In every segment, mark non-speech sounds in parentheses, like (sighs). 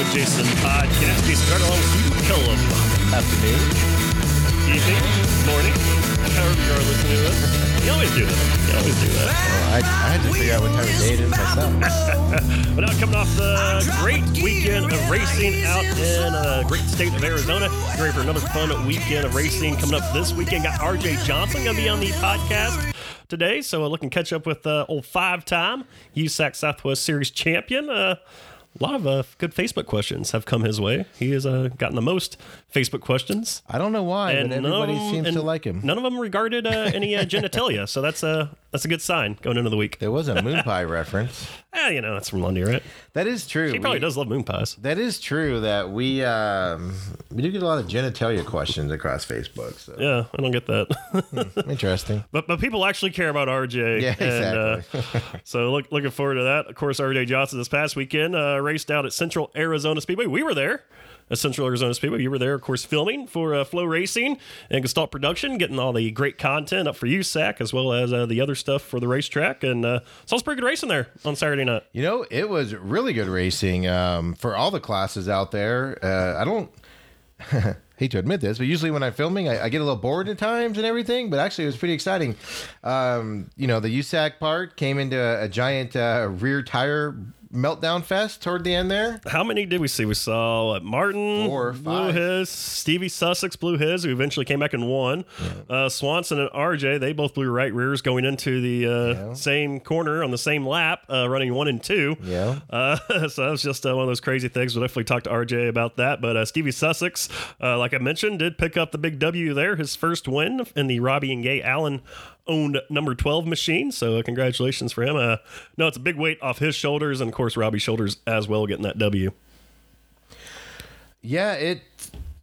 with Jason podcast. Jason with Steve McCullum. Afternoon. Evening, morning, however you are listening to this. You always do that. You always do that. Well, I, I had to figure out what time of day it is myself. (laughs) But now coming off the great weekend of racing out in a great state of Arizona. Get ready for another fun weekend of racing coming up this weekend. Got RJ Johnson going to be on the podcast today. So uh, looking to catch up with uh, old five-time USAC Southwest Series champion. Uh, a lot of uh, good Facebook questions have come his way. He has uh, gotten the most Facebook questions. I don't know why, but none of everybody seems and to like him. None of them regarded uh, any uh, genitalia, so that's a that's a good sign going into the week. There was a (laughs) moon pie reference. Ah, you know, that's from Lundy, right? That is true. He probably We- does love moon pies. That is true. That we um, we do get a lot of genitalia questions across Facebook. So Yeah, I don't get that. interesting. (laughs) But but people actually care about RJ. Yeah, And, exactly. uh, (laughs) so look, looking forward to that. Of course, RJ Johnson this past weekend uh, raced out at Central Arizona Speedway. We were there Central Arizona Speedway. You were there, of course, filming for uh, FloRacing and Gestalt Production, getting all the great content up for USAC, as well as uh, the other stuff for the racetrack. And uh, so it's pretty good racing there on Saturday night. You know, it was really good racing um, for all the classes out there. Uh, I don't (laughs) hate to admit this, but usually when I'm filming, I, I get a little bored at times and everything. But actually, it was pretty exciting. Um, you know, the USAC part came into a, a giant uh, rear tire meltdown fest toward the end there. How many did we see? We saw uh, Martin Four blew his, Stevie Sussex blew his, who eventually came back and won. Uh, Swanson and RJ, they both blew right rears going into the uh, Yeah. same corner on the same lap, uh, running one and two. Yeah. Uh, (laughs) so that was just uh, one of those crazy things. We'll definitely talk to RJ about that. But uh, Stevie Sussex, uh, like I mentioned, did pick up the big W there, his first win in the Robbie and Gay Allen owned number 12 machine. So uh, congratulations for him. Uh, no, it's a big weight off his shoulders, and of course, Robbie's shoulders as well, getting that W. Yeah, it,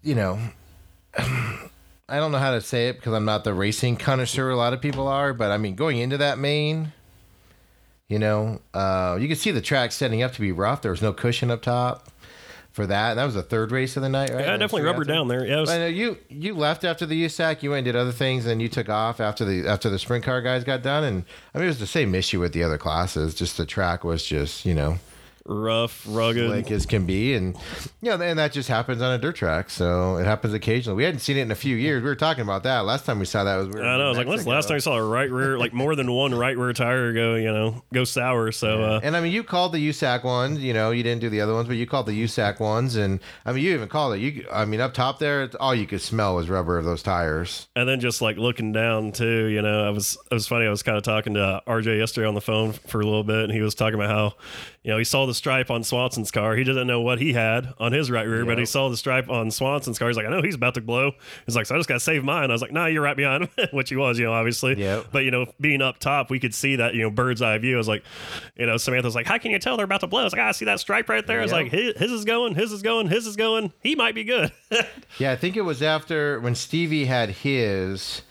you know, (sighs) I don't know how to say it because I'm not the racing connoisseur. A lot of people are, but I mean, going into that main, you know, uh, you could see the track setting up to be rough. There was no cushion up top for that. And that was the third race of the night, right? Yeah, I definitely rubber down there. Yeah, was, I know uh, you you left after the USAC. You went and did other things, and you took off after the after the sprint car guys got done. And I mean, it was the same issue with the other classes. Just the track was just you know rough, rugged. like as can be, and you know, and that just happens on a dirt track. So it happens occasionally. We hadn't seen it in a few years. We were talking about that last time we saw that was. we I know. I was like, when's the last time I saw a right rear, like more than one right rear tire go, you know, go sour? So, uh, And I mean, you called the USAC ones. You know, you didn't do the other ones, but you called the USAC ones, and I mean, you even called it. You, I mean, up top there, it's, all you could smell was rubber of those tires. and then just like looking down too, you know, I was, it was funny. I was kind of talking to RJ yesterday on the phone for a little bit, and he was talking about how, you know, he saw the stripe on Swanson's car. He didn't know what he had on his right rear, but he saw the stripe on Swanson's car. He's like, I know he's about to blow. He's like, so I just got to save mine. I was like, nah, you're right behind him, (laughs) which he was, you know, obviously. Yep. But, you know, being up top, we could see that, you know, bird's eye view. I was like, you know, Samantha's like, how can you tell they're about to blow? I was like, ah, I see that stripe right there. I was like, his, his is going, his is going, his is going. He might be good. (laughs) Yeah, I think it was after when Stevie had his.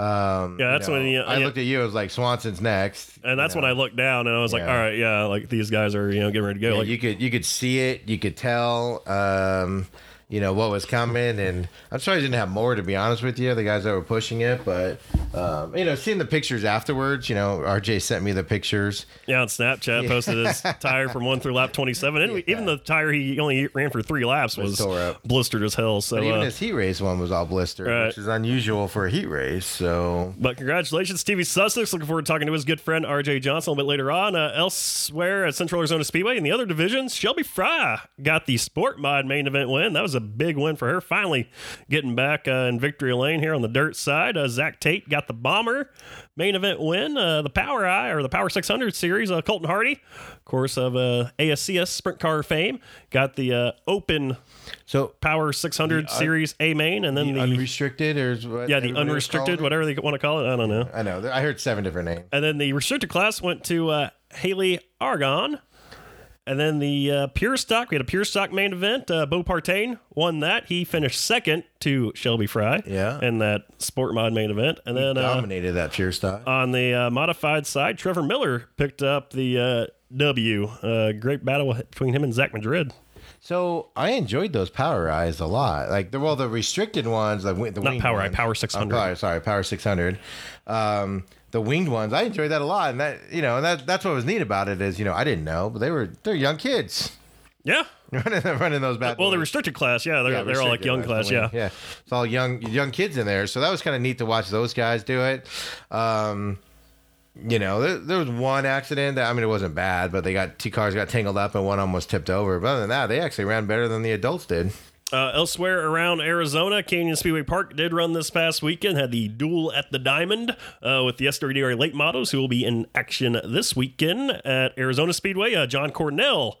Um, Yeah, you that's know, when he- I yeah. looked at you. I was like, Swanson's next, And that's you when. I looked down and I was like, Yeah. all right, yeah, like these guys are, you know, getting ready to go. Yeah, like, you could you could see it, you could tell, um, you know what was coming, and I'm sorry I didn't have more to be honest with you, the guys that were pushing it, but um, you know, seeing the pictures afterwards, you know, RJ sent me the pictures. yeah, on Snapchat, posted his (laughs) tire from one through lap 27. And even the tire he only ran for three laps was blistered as hell. So, But even uh, his heat race one was all blistered, Right. which is unusual for a heat race. So but congratulations, Stevie Sussex. Looking forward to talking to his good friend RJ Johnson a little bit later on. Uh, elsewhere at Central Arizona Speedway in the other divisions, Shelby Fry got the Sport Mod main event win. That was a big win for her. Finally getting back uh, in victory lane here on the dirt side. Uh, Zach Tate got the Bomber main event win. Uh, the Power Eye or the Power 600 series, uh, Colton Hardy, of course, of uh, ASCS sprint car fame, got the uh, Open so Power 600 series A main, and then the, unrestricted or yeah the everybody was calling unrestricted, whatever they want to call it. I don't know. I know. I heard seven different names. And then the restricted class went to uh, Haley Argon. And then the uh, pure stock, we had a pure stock main event. Uh, Bo Partain won that. He finished second to Shelby Fry Yeah. in that sport mod main event. And then uh, Dominated that pure stock. on the uh, modified side, Trevor Miller picked up the uh, W. Uh, great battle between him and Zach Madrid. So I enjoyed those power eyes a lot. Like the well, the restricted ones, the, the Not Power Eye. Power Oh, 600. power- sorry, power six hundred. Um, the winged ones, I enjoyed that a lot, and that you know, and that that's what was neat about it is you know I didn't know, but they were they're young kids. Yeah. (laughs) running, running those bad. Well, the restricted class, yeah, they're Yeah, they're all like young class, class, yeah. yeah. It's all young young kids in there, so that was kind of neat to watch those guys do it. Um, you know, there, there was one accident that I mean it wasn't bad, but they got two cars got tangled up and one almost tipped over. But other than that, they actually ran better than the adults did. Uh, elsewhere around Arizona, Canyon Speedway Park did run this past weekend. Had the duel at the Diamond uh, with the SWDR late models, who will be in action this weekend at Arizona Speedway. Uh, John Cornell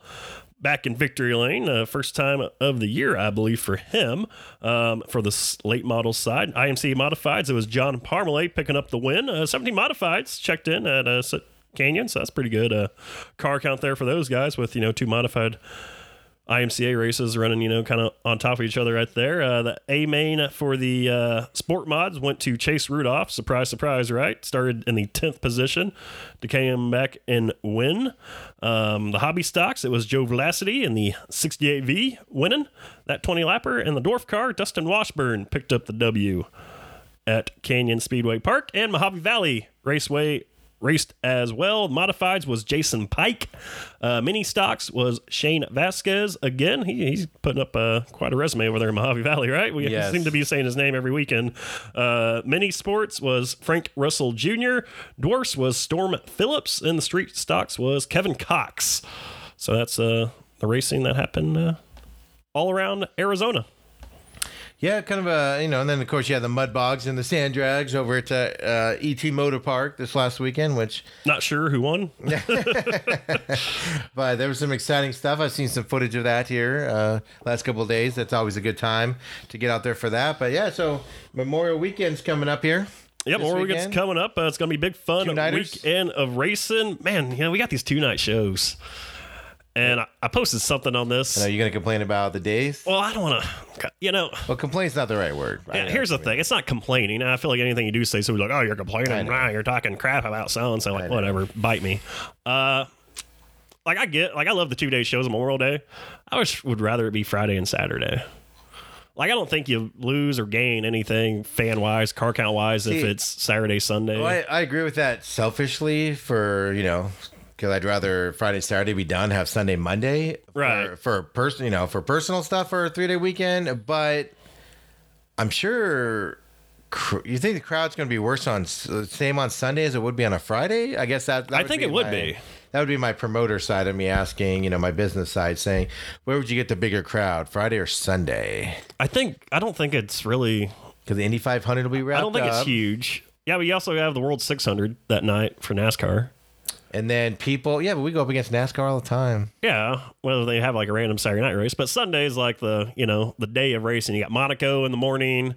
back in victory lane, uh, first time of the year, I believe, for him. Um, for the late model side, IMCA Modifieds, it was John Parmalee picking up the win. Uh, 17 Modifieds checked in at uh, Canyon, so that's pretty good. Uh, car count there for those guys with you know two modified. IMCA races running, you know, kind of on top of each other right there. Uh, the A main for the uh, sport mods went to Chase Rudolph. Surprise, surprise, right? Started in the 10th position to come back and win. Um, the hobby stocks, it was Joe Velocity in the 68V winning that 20 lapper. And the dwarf car, Dustin Washburn picked up the W at Canyon Speedway Park and Mojave Valley Raceway raced as well. Modifieds was Jason Pike. Uh, mini stocks was Shane Vasquez. Again, he, he's putting up uh, quite a resume over there in Mojave Valley, right? We Yes. seem to be saying his name every weekend. Uh, mini sports was Frank Russell Jr. Dwarfs was Storm Phillips. And the street stocks was Kevin Cox. So that's uh, the racing that happened uh, all around Arizona. Yeah, kind of a you know, and then of course you had the mud bogs and the sand drags over at uh, ET Motor Park this last weekend, which Not sure who won. (laughs) (laughs) but there was some exciting stuff. I've seen some footage of that here uh, last couple of days. That's always a good time to get out there for that. But yeah, so Memorial Weekend's coming up here. Yep, more weekends coming up. Uh, it's gonna be big fun weekend of racing. Man, you know we got these two night shows, and I, I posted something on this. Are you going to complain about the days? well, I don't want to. You know, Well, complaint's not the right word. Yeah, here's the thing. It's not complaining. I feel like anything you do say, somebody's like, "Oh, you're complaining. Nah, you're talking crap about so and so." Like, whatever, bite me. Uh, like I get, like I love the two day shows on Memorial Day. I wish would rather it be Friday and Saturday. Like I don't think you lose or gain anything fan wise, car count wise, if it's Saturday, Sunday. Well, I, I agree with that selfishly for, you know, because I'd rather Friday, Saturday be done, have Sunday, Monday. Right. For, for person, you know, for personal stuff for a three day weekend. But I'm sure. cr- You think the crowd's going to be worse on same on Sunday as it would be on a Friday? I guess that, that I think it would my- be. That would be my promoter side of me asking, you know, my business side saying, where would you get the bigger crowd, Friday or Sunday? I think I don't think it's really. Because the Indy 500 will be wrapped I don't think up. it's huge. Yeah, but you also have the World 600 that night for NASCAR. And then people, yeah, but we go up against NASCAR all the time. Yeah, whether they have like a random Saturday night race, but Sunday's like the you know the day of racing. You got Monaco in the morning,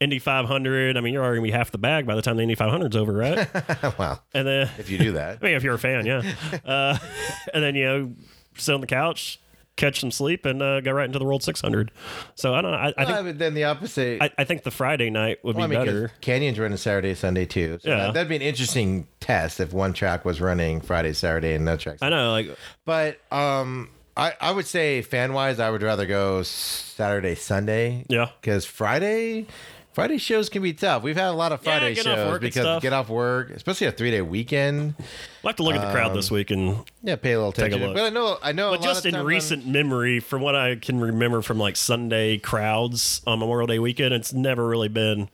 Indy 500. I mean, you're already gonna be half the bag by the time the Indy 500's over, right? (laughs) wow. and then If you do that. (laughs) I mean, if you're a fan, yeah. Uh, (laughs) and then you know sit on the couch, catch some sleep, and uh, go right into the World 600. So I don't know. I, I think but then the opposite. I, I think the Friday night would well, I be better. Canyon's running Saturday, Sunday too. So Yeah. that, that'd be an interesting test if one track was running Friday, Saturday, and no tracks. I know, like But um, I I would say fan wise, I would rather go Saturday, Sunday. Yeah. Because Friday. Friday shows can be tough. We've had a lot of Friday off shows because get off work, especially a three day weekend. we'll have to look at the crowd this um, week and Yeah, pay a little Take a attention. look. But I know, I know. But a lot just in recent memory, from what I can remember from like Sunday crowds on Memorial Day weekend, it's never really been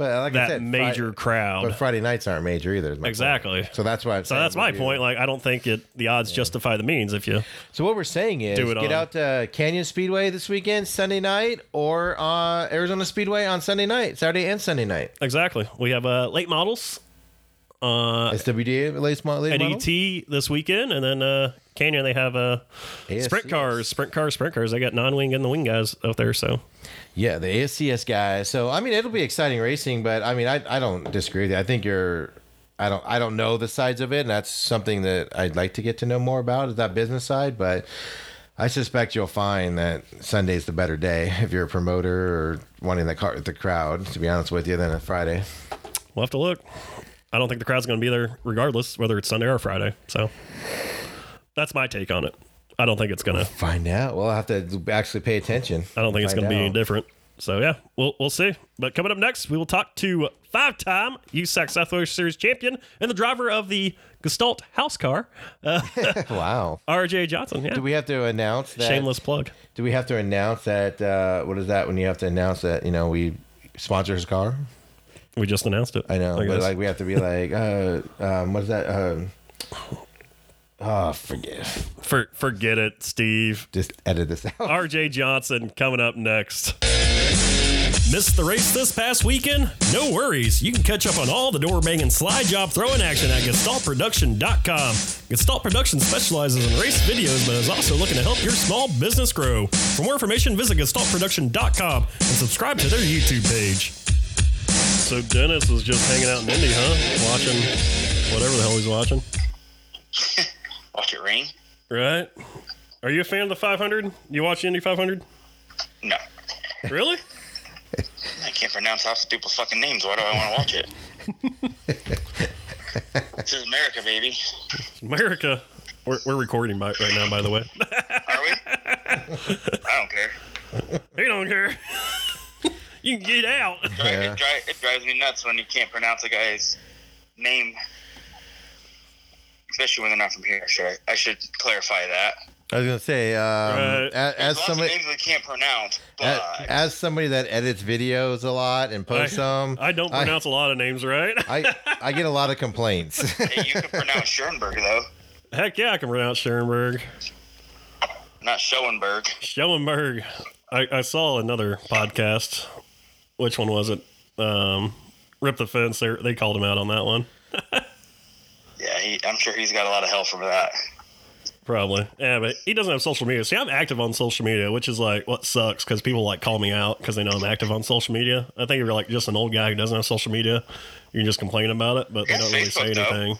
but like I that said, major crowd. But Friday nights aren't major either. my point. Exactly. So that's why. So that's my point. Like, I don't think it the odds justify the means. If you So what we're saying is, Do it get on. out to Canyon Speedway this weekend, Sunday night, or uh, Arizona Speedway on Sunday night, Saturday and Sunday night. exactly, we have uh, late models uh, SWDA late, mo- late at model? ET this weekend, and then uh, Canyon they have uh, sprint cars, sprint cars, sprint cars. They got non-wing and the wing guys out there. So Yeah, the ASCS guys. So I mean, it'll be exciting racing, but I mean, I, I don't disagree with you. I think you're. I don't I don't know the sides of it, and that's something that I'd like to get to know more about is that business side. But I suspect you'll find that Sunday's the better day (laughs) if you're a promoter or wanting the car the crowd. To be honest with you, than a Friday. we'll have to look. I don't think the crowd's going to be there regardless, whether it's Sunday or Friday. So that's my take on it. I don't think it's going to. Find out. We'll have to actually pay attention. I don't think it's going to be any different. So yeah, we'll we'll see. But coming up next, we will talk to five-time USAC Southwest Series champion and the driver of the Gestalt house car, uh, (laughs) (laughs) Wow. RJ Johnson. Yeah, Do we have to announce that? shameless plug. Do we have to announce that? Uh, what is that when you have to announce that? You know, we sponsor his car. We just announced it. I know, but like we have to be like, uh, um, what is that? Uh, oh, forget. For, forget it, Steve. Just edit this out. (laughs) RJ Johnson coming up next. Missed the race this past weekend? No worries. You can catch up on all the door banging slide job throwing action at GestaltProduction.com. Gestalt Production specializes in race videos, but is also looking to help your small business grow. For more information, visit GestaltProduction.com and subscribe to their YouTube page. So Dennis was just hanging out in Indy, huh? Watching whatever the hell he's watching. (laughs) Watch it rain? Right? Are you a fan of the 500? You watch the Indy 500? No. Really? (laughs) I can't pronounce half stupid fucking names. Why do I want to watch it? (laughs) this is America, baby. America. We're, we're recording by, right now, by the way. Are we? I don't care. he don't care. You can get out. Dri- Yeah. It, dri- it drives me nuts when you can't pronounce a guy's name, especially when they're not from here. Should I, I should clarify that. I was gonna say, um, Right. a- There's as somebody, names we can't pronounce, as, but as somebody that edits videos a lot and posts them, I don't pronounce a lot of names right. I, I get a lot of complaints. (laughs) hey, you can pronounce Schoenberg though, Heck yeah, I can pronounce Schoenberg. not Schoenberg. Schoenberg. I, I saw another podcast. Which one was it? Um, Rip the Fence. They, they called him out on that one. (laughs) Yeah, he, I'm sure he's got a lot of hell from that. Probably. Yeah, but he doesn't have social media. See, I'm active on social media, which is like what sucks because people like call me out because they know I'm active on social media. I think if you're like just an old guy who doesn't have social media, you can just complain about it, but they Yeah, don't really say Facebook, though. anything.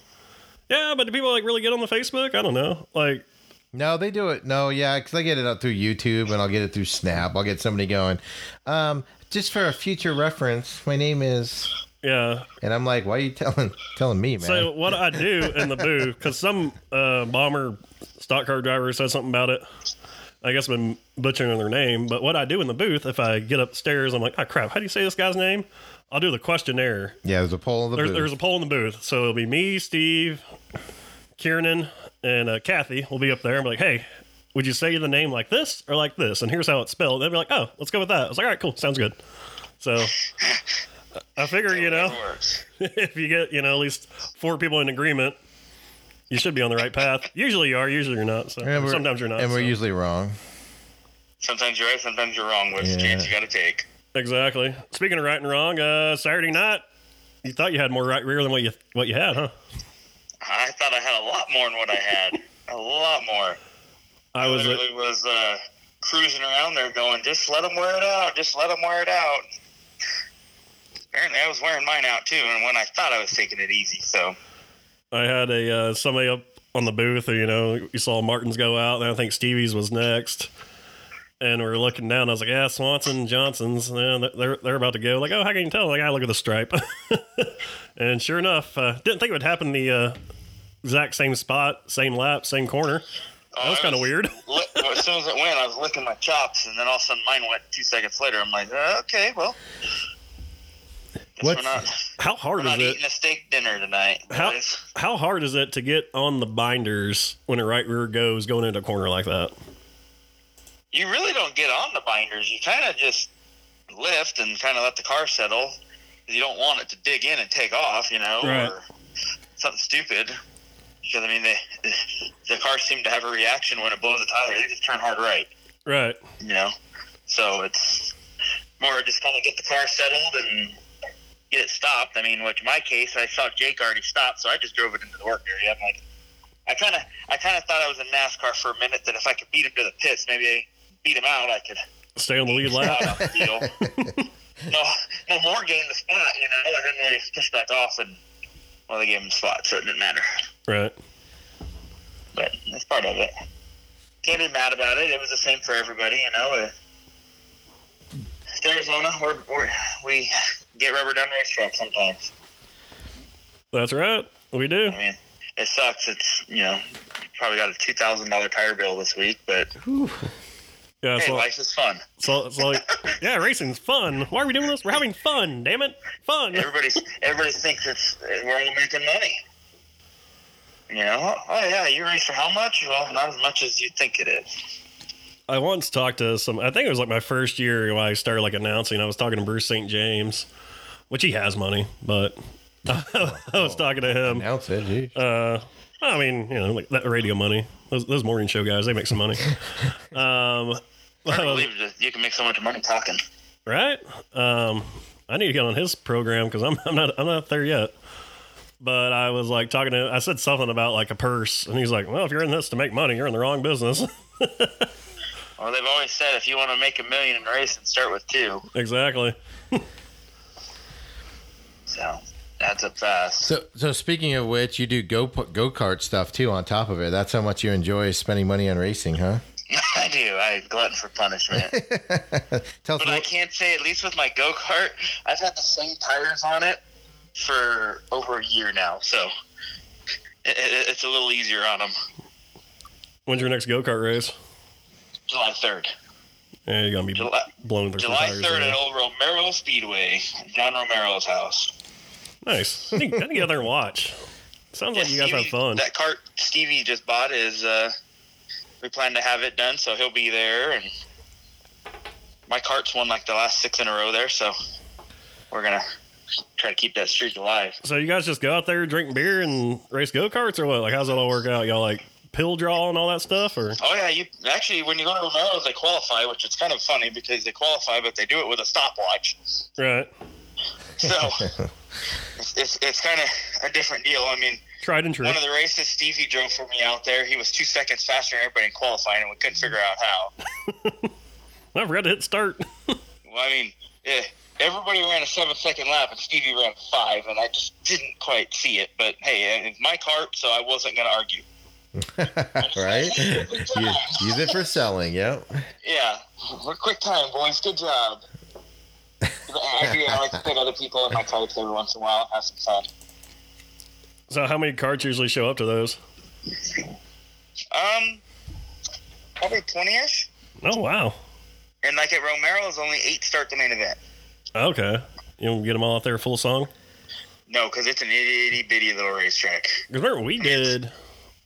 Yeah, but do people like really get on the Facebook? I don't know. Like, no, they do it. No, yeah, because I get it up through YouTube and I'll get it through Snap. I'll get somebody going, um, just for a future reference, my name is, yeah. and I'm like, why are you telling telling me, man? So what I do in the booth, because some uh, bomber stock car driver said something about it. I guess I've been butchering their name, but what I do in the booth, if I get upstairs, I'm like, oh crap, how do you say this guy's name? I'll do the questionnaire. yeah, there's a poll in the There's, booth. there's a poll in the booth, so it'll be me, Steve, Kiernan, and uh, Kathy will be up there. and be like, hey, would you say the name like this or like this? And here's how it's spelled. They'll be like, oh, let's go with that. I was like, all right, cool, sounds good. So I figure, you know, (laughs) if you get you know at least four people in agreement, you should be on the right path. Usually you are, usually you're not. So we're- sometimes you're not. and we're so. usually wrong. Sometimes you're right, sometimes you're wrong. What's the chance you got to take? exactly. Speaking of right and wrong, uh, Saturday night, you thought you had more right rear than what you what you had, huh? I thought I had a lot more than what I had. a lot more. I was literally was uh, cruising around there going, just let them wear it out. Just let them wear it out. Apparently, I was wearing mine out too, and when I thought I was taking it easy, so I had a uh, somebody up on the booth. You know, you saw Martin's go out, and I think Stevie's was next. And we are looking down. I was like, "Yeah, Swanson, Johnson's. Yeah, they're they're about to go." Like, oh, how can you tell? Like, I look at the stripe. (laughs) and sure enough, uh, didn't think it would happen the uh, exact same spot, same lap, same corner. That was I kind of weird. (laughs) li- as soon as it went, I was licking my chops, and then all of a sudden mine went two seconds later. I'm like, uh, okay, well, we're How hard is not it? eating a steak dinner tonight. How boys. how hard is it to get on the binders when a right rear goes going into a corner like that? You really don't get on the binders. You kind of just lift and kind of let the car settle. You don't want it to dig in and take off, you know, Right. or something stupid. Because I mean, they, the car seemed to have a reaction when it blows a tire. They just turn hard right, Right. you know. So it's more just kind of get the car settled and get it stopped. I mean, which in my case, I saw Jake already stopped, so I just drove it into the work area. I'm like, I kind of, I kind of thought I was in NASCAR for a minute. That if I could beat him to the pits, maybe I beat him out. I could Stay on the lead lap. the (laughs) no, no more gain the spot, you know, and then they pushed back off and well, they gave him the spot, so it didn't matter. Right. But that's part of it. Can't be mad about it. It was the same for everybody, you know. It's Arizona, we're, we're, we get rubber done racetrack sometimes. That's right. We do. I mean, it sucks. It's you know, probably got a two thousand dollar tire bill this week, but Yeah, Hey, so, life is fun. so it's (laughs) like, yeah, racing's fun. Why are we doing this? We're having fun. Damn it, fun. Everybody, everybody thinks it's we're all making money. You know? Oh yeah, you race for how much? Well, not as much as you think it is. I once talked to some. I think it was like my first year when I started like announcing. I was talking to Bruce St. James, which he has money, but (laughs) I was talking to him. Announce it. Gee. Uh, I mean, you know, like that radio money. Those, those morning show guys, they make some money. (laughs) Um, I believe you can make so much money talking. right? Um, I need to get on his program because I'm, (laughs) I'm not I'm not there yet. But I was like talking to I said something about like a purse, and he's like, "Well, if you're in this to make money, you're in the wrong business." (laughs) Well, they've always said if you want to make a million in racing, start with two. exactly. So that's up fast. So, so speaking of which, you do go go kart stuff too. On top of it, that's how much you enjoy spending money on racing, huh? (laughs) I do. I glutton for punishment. (laughs) Tell us. But I can't say, at least with my go kart, I've had the same tires on it for over a year now. So it, it, it's a little easier on them. When's your next go kart race? July 3rd. Yeah, you're gonna be July, blowing through some July tires. 3rd at Old Romero Speedway, John Romero's house. Nice. I need, I need to get out there and watch. Sounds like you guys have fun. That cart Stevie just bought is, uh, we plan to have it done, so he'll be there. And my cart's won like the last six in a row there, so we're going to try to keep that streak alive. So you guys just go out there, drink beer, and race go karts, or what? Like, how's that all work out? Y'all like pill draw and all that stuff, or Oh yeah, you actually when you go to Romero's they qualify, which is kind of funny because they qualify, but they do it with a stopwatch. right? So (laughs) it's it's, it's kind of a different deal. I mean, Tried and true. one of the races Stevie drove for me out there, he was two seconds faster than everybody in qualifying, and we couldn't figure out how. I forgot to hit start. (laughs) Well, I mean, eh, everybody ran a seven second lap, and Stevie ran five, and I just didn't quite see it. But hey, it's my cart, so I wasn't going to argue. (laughs) right? Use, use it for selling. Yep. Yeah, we're quick time, boys. Good job. (laughs) I do. I like to put other people in my carts every once in a while, have some fun. So how many carts usually show up to those? Um, probably twenty-ish. Oh wow. And like at Romero's, only eight start the main event. Okay. You don't get them all out there full song. No, because it's an itty bitty little racetrack. Because remember we did.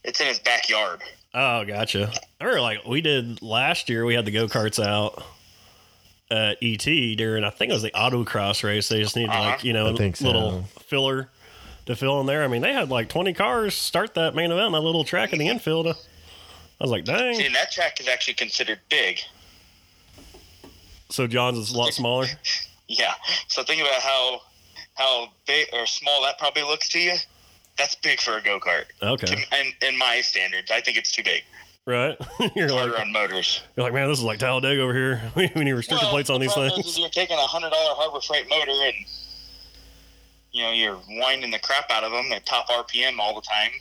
It's in his backyard. Oh, gotcha. I remember like we did last year. We had the go karts out at ET during I think it was the autocross race. They just needed Uh-huh. like you know I think so. little filler to fill in there. I mean, they had like twenty cars start that main event that little track in the infield. I was like, See, dang. and that track is actually considered big. So John's is a lot smaller. (laughs) Yeah. So think about how how big or small that probably looks to you. That's big for a go kart. Okay, And in my standards, I think it's too big. right. (laughs) you're Harder like, on motors. you're like, man, this is like Talladega over here. we need restricted Well, plates on the these things. You're taking a hundred dollar Harbor Freight motor and you know you're winding the crap out of them at top RPM all the time.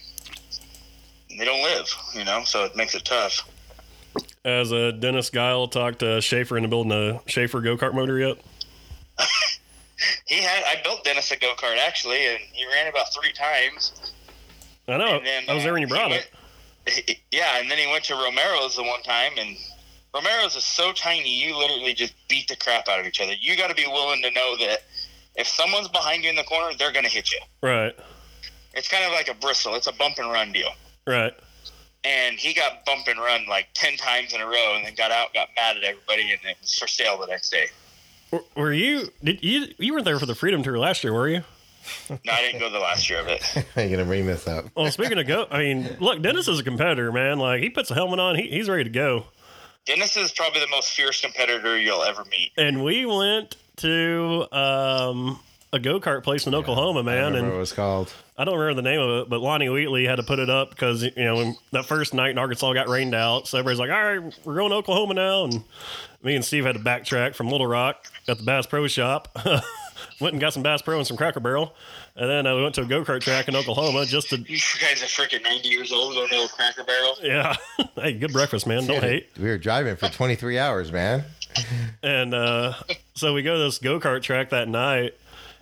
And they don't live, you know, so it makes it tough. As uh, Dennis Guile talked to Schaefer into building a Schaefer go kart motor yet? (laughs) He had I built Dennis a go kart actually, and he ran about three times. I know. Then, I was there when you uh, brought it. went- yeah, and then he went to Romero's the one time, and Romero's is so tiny, you literally just beat the crap out of each other. You got to be willing to know that if someone's behind you in the corner, they're going to hit you. Right. It's kind of like a bristle. It's a bump and run deal. Right. And he got bump and run like 10 times in a row and then got out, got mad at everybody, and it was for sale the next day. Were you? Did you? You weren't there for the Freedom Tour last year, were you? No, I didn't go the last year of it. (laughs) I'm gonna bring this up. Well, speaking of go, I mean, look, Dennis is a competitor, man. Like he puts a helmet on, he, he's ready to go. Dennis is probably the most fierce competitor you'll ever meet. And we went to um, a go kart place in Oklahoma, I man, remember and what it was called. I don't remember the name of it, but Lonnie Wheatley had to put it up because you know that first night in Arkansas got rained out, so everybody's like, "All right, we're going to Oklahoma now." And me and Steve had to backtrack from Little Rock at the Bass Pro Shop, (laughs) went and got some Bass Pro and some Cracker Barrel, and then uh, we went to a go kart track in Oklahoma just to. You guys are freaking 90 years old, don't know Cracker Barrel. Yeah, (laughs) hey, good breakfast, man. Don't hate. We were driving for 23 hours, man. (laughs) And uh, so we go to this go kart track that night,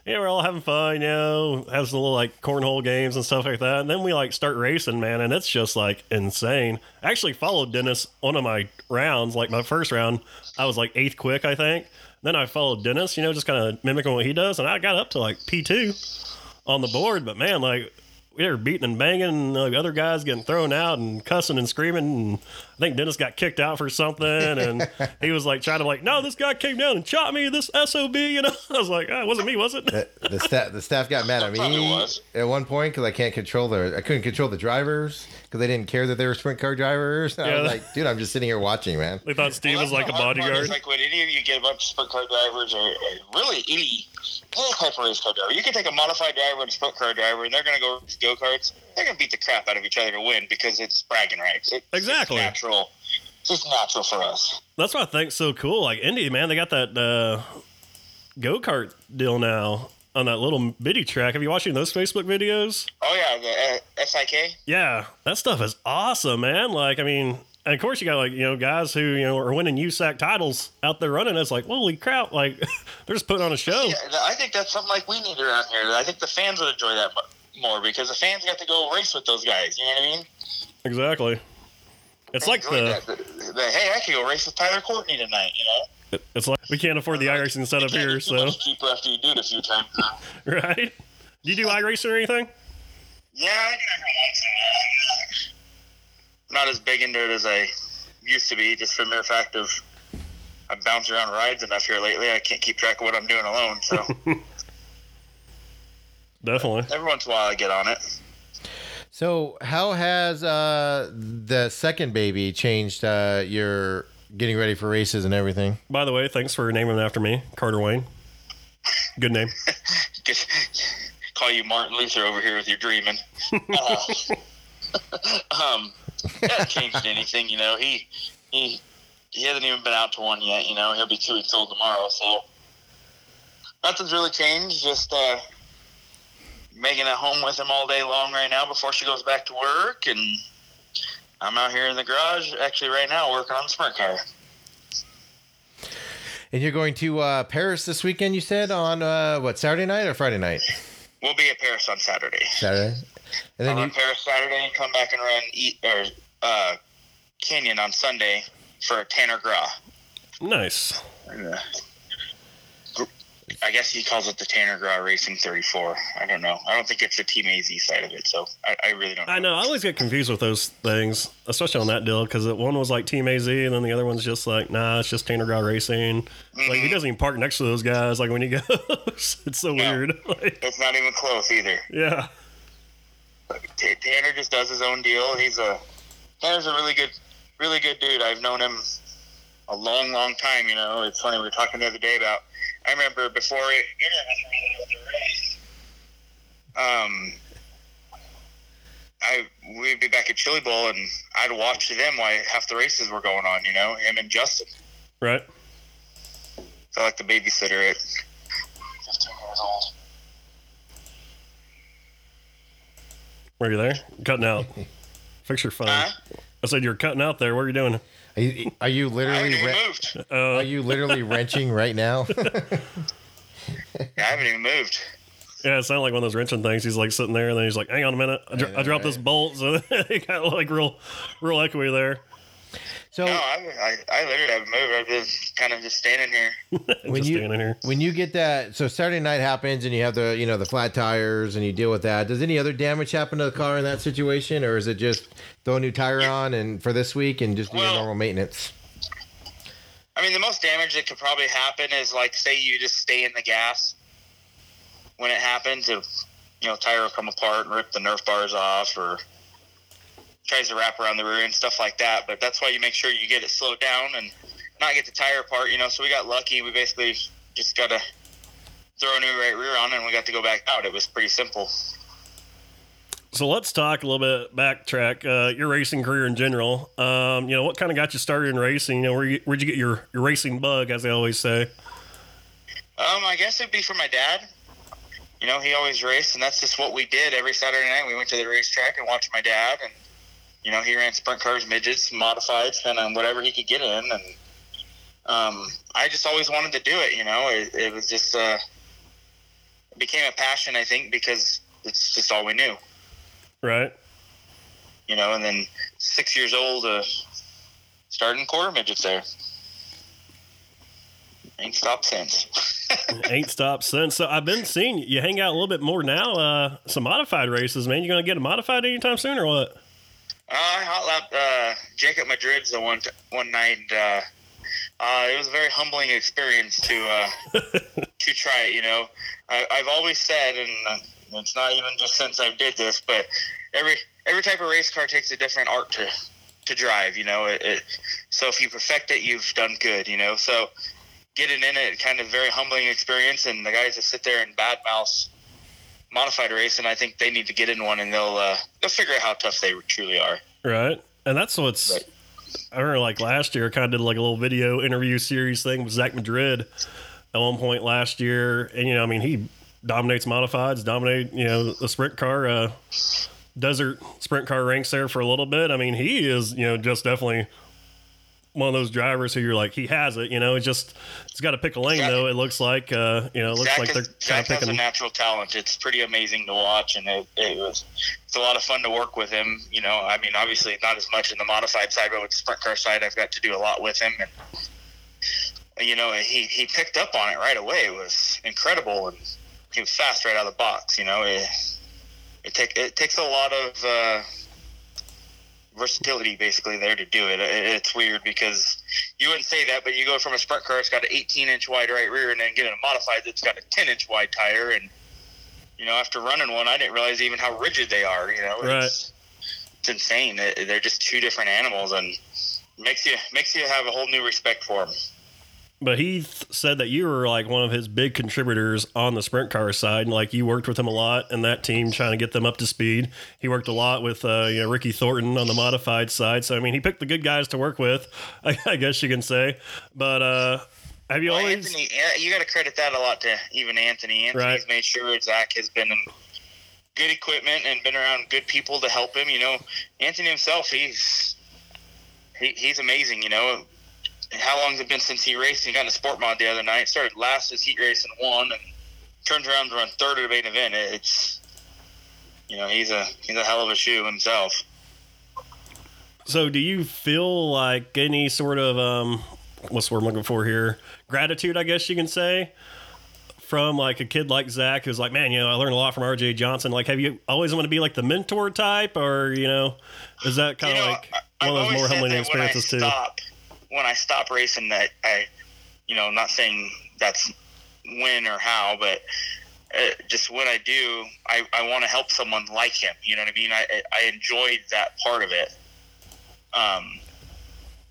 yeah, we're all having fun, you know, have some little like cornhole games and stuff like that. And then we like start racing, man, and it's just like insane. I actually followed Dennis one of my rounds, like my first round, I was like eighth quick, I think. Then I followed Dennis, you know, just kind of mimicking what he does, and I got up to like P2 on the board. But man, like we were beating and banging, and like, other guys getting thrown out and cussing and screaming. And I think Dennis got kicked out for something, and he was like trying to like, no, this guy came down and shot me. This sob, you know. (laughs) I was like, oh, it wasn't me, was it? The, the staff the staff got mad at me was. at one point because I can't control the I couldn't control the drivers because they didn't care that they were sprint car drivers. I Yeah. was like, dude, I'm just sitting here watching, man. They thought Steve Well, was like a that's the hard part, bodyguard. Like when any of you get a bunch of sprint car drivers, or, or really any any type of race car driver, you can take a modified driver and a sport car driver, and they're going to go go karts. They're going to beat the crap out of each other to win because it's bragging rights. It- it's Exactly. natural. It's just natural for us. That's what I think's so cool. Like Indy, man, they got that uh, go kart deal now on that little bitty track. Have you watching those Facebook videos? Oh yeah, the uh, SIK. Yeah, that stuff is awesome, man. Like, I mean, and of course you got like you know guys who you know are winning USAC titles out there running. It's like holy crap! Like (laughs) they're just putting on a show. Yeah, I think that's something like we need around here. I think the fans would enjoy that more because the fans got to go race with those guys. You know what I mean? Exactly. It's like the. The- the, hey, I can go race with Tyler Courtney tonight. You know. it's like we can't afford the iRacing setup here, so cheaper after you do it a few times. (laughs) right. Do you do iRacing or anything? Yeah, I do Not as big into it as I used to be, just for the mere fact of I bounce around rides enough here lately. I can't keep track of what I'm doing alone. So (laughs) Definitely. every once in a while, I get on it. So, how has uh, the second baby changed uh, your getting ready for races and everything? By the way, thanks for naming it after me, Carter Wayne. Good name. (laughs) Just call you Martin Luther over here with your dreaming. (laughs) Uh, um, hasn't changed anything, you know. He he he hasn't even been out to one yet. You know, he'll be two weeks old tomorrow, so nothing's really changed. Just uh, making it home with him all day long right now before she goes back to work, and I'm out here in the garage actually right now working on the smart car. And you're going to uh, Paris this weekend, you said, on uh, what, Saturday night or Friday night? We'll be at Paris on Saturday. Saturday. And I'll then run you, Paris Saturday and come back and run eat or uh, Canyon on Sunday for Tanner Gra. Nice. I guess he calls it the Tanner Gra Racing 34. I don't know. I don't think it's the Team AZ side of it, so I, I really don't know. I know. I always get confused with those things, especially on that deal, because one was like Team AZ, and then the other one's just like, nah, it's just Tanner Guy Racing. Like he doesn't even park next to those guys. Like when he (laughs) goes, it's so No. weird. (laughs) like, It's not even close either. yeah, T- Tanner just does his own deal. He's a Tanner's a really good, really good dude. I've known him a long, long time. You know, it's funny we were talking the other day about. I remember before it, um, I we'd be back at Chili Bowl and I'd watch them while half the races were going on. You know, him and Justin. right. So like the babysitter at 15 years old. Were you there? Cutting out. (laughs) Fix your phone. Huh? I said you're cutting out there. What are you doing? are you, are you literally even re- moved. Uh, are you literally (laughs) wrenching right now? (laughs) I haven't even moved. yeah, it sounded like one of those wrenching things. He's like sitting there, and then he's like, "Hang on a minute, I, dro- I dropped this bolt." So it got like real, real echoey there. So No, I, I, I literally haven't moved. I've been kind of just standing here. (laughs) when just you standing here. when you get that, so Saturday night happens and you have the you know the flat tires and you deal with that. Does any other damage happen to the car in that situation, or is it just throw a new tire on and for this week and just do your normal maintenance? I mean, the most damage that could probably happen is like, say you just stay in the gas when it happens. If you know, tire will come apart and rip the Nerf bars off, or tries to wrap around the rear and stuff like that. But that's why you make sure you get it slowed down and not get the tire apart. You know, so we got lucky. We basically just got to throw a new right rear on, and we got to go back out. It was pretty simple. So let's talk a little bit backtrack. Uh, your racing career in general. Um, you know, what kind of got you started in racing? You know, where you, where'd you get your, your racing bug, as they always say? Um, I guess it'd be for my dad. You know, he always raced, and that's just what we did every Saturday night. We went to the racetrack and watched my dad, and you know, he ran sprint cars, midgets, modifieds, kind of whatever he could get in, and um, I just always wanted to do it. You know, it, it was just uh, it became a passion, I think, because it's just all we knew, Right. you know. And then six years old, uh, starting quarter midgets there. Ain't stopped since. (laughs) Ain't stopped since. So I've been seeing you hang out a little bit more now. Uh, some modified races, man. You gonna get a modified anytime soon or what? Uh, I hot lapped uh, Jacob Madrid's the one t- one night. And, uh, uh, it was a very humbling experience to uh, (laughs) to try it. You know, I, I've always said, and uh, it's not even just since I did this, but every every type of race car takes a different art to to drive. You know, it, it so if you perfect it, you've done good. You know, so getting in it kind of very humbling experience, and the guys that sit there and bad mouth modified race, and I think they need to get in one, and they'll uh, they'll figure out how tough they truly are. Right. And that's what's. Right. I remember like last year, I kind of did like a little video interview series thing with Zach Madrid at one point last year, and you know, I mean, he dominates modifieds, dominate you know the sprint car, uh, desert sprint car ranks there for a little bit. I mean, he is you know just definitely one of those drivers who you're like he has it. You know, it's just he's got to pick a lane Zach- though. It looks like uh, you know, it looks Zach, like they're kind of has a natural talent. It's pretty amazing to watch, and it, it was it's a lot of fun to work with him. You know, I mean, obviously not as much in the modified side, but with the sprint car side, I've got to do a lot with him, and you know, he he picked up on it right away. It was incredible, and he was fast right out of the box. You know, it it take it takes a lot of. Uh, versatility basically there to do. It- It's weird because you wouldn't say that, but you go from a sprint car that's got an 18 inch wide right rear, and then get in a modified that's got a 10 inch wide tire. And you know, after running one, I didn't realize even how rigid they are. You know, it's, it's insane. They're just two different animals, and makes you makes you have a whole new respect for them. But he th- said that you were like one of his big contributors on the sprint car side, and like you worked with him a lot and that team trying to get them up to speed. He worked a lot with uh, you know Ricky Thornton on the modified side, so I mean he picked the good guys to work with, (laughs) I, I guess you can say. But uh, have you Well, always? Anthony, yeah, you got to credit that a lot to even Anthony. Anthony's Right. made sure Zach has been in good equipment and been around good people to help him. You know, Anthony himself, he's he, he's amazing. You know, how long has it been since he raced? He got in a sport mod the other night. Started last his heat race and won, and turned around to run third at a main event. It's you know he's a he's a hell of a shoe himself. So do you feel like any sort of um, what's the word I'm looking for here? Gratitude, I guess you can say. From like a kid like Zach, who's like, man, you know, I learned a lot from RJ Johnson. Like, have you always wanted to be like the mentor type, or you know, is that kind you of know, like one of I've those more humbling that when I experiences too? Stop, when I stop racing, that I, you know, not saying that's when or how, but uh, just when I do, I, I want to help someone like him. You know what I mean? I I enjoyed that part of it. Um,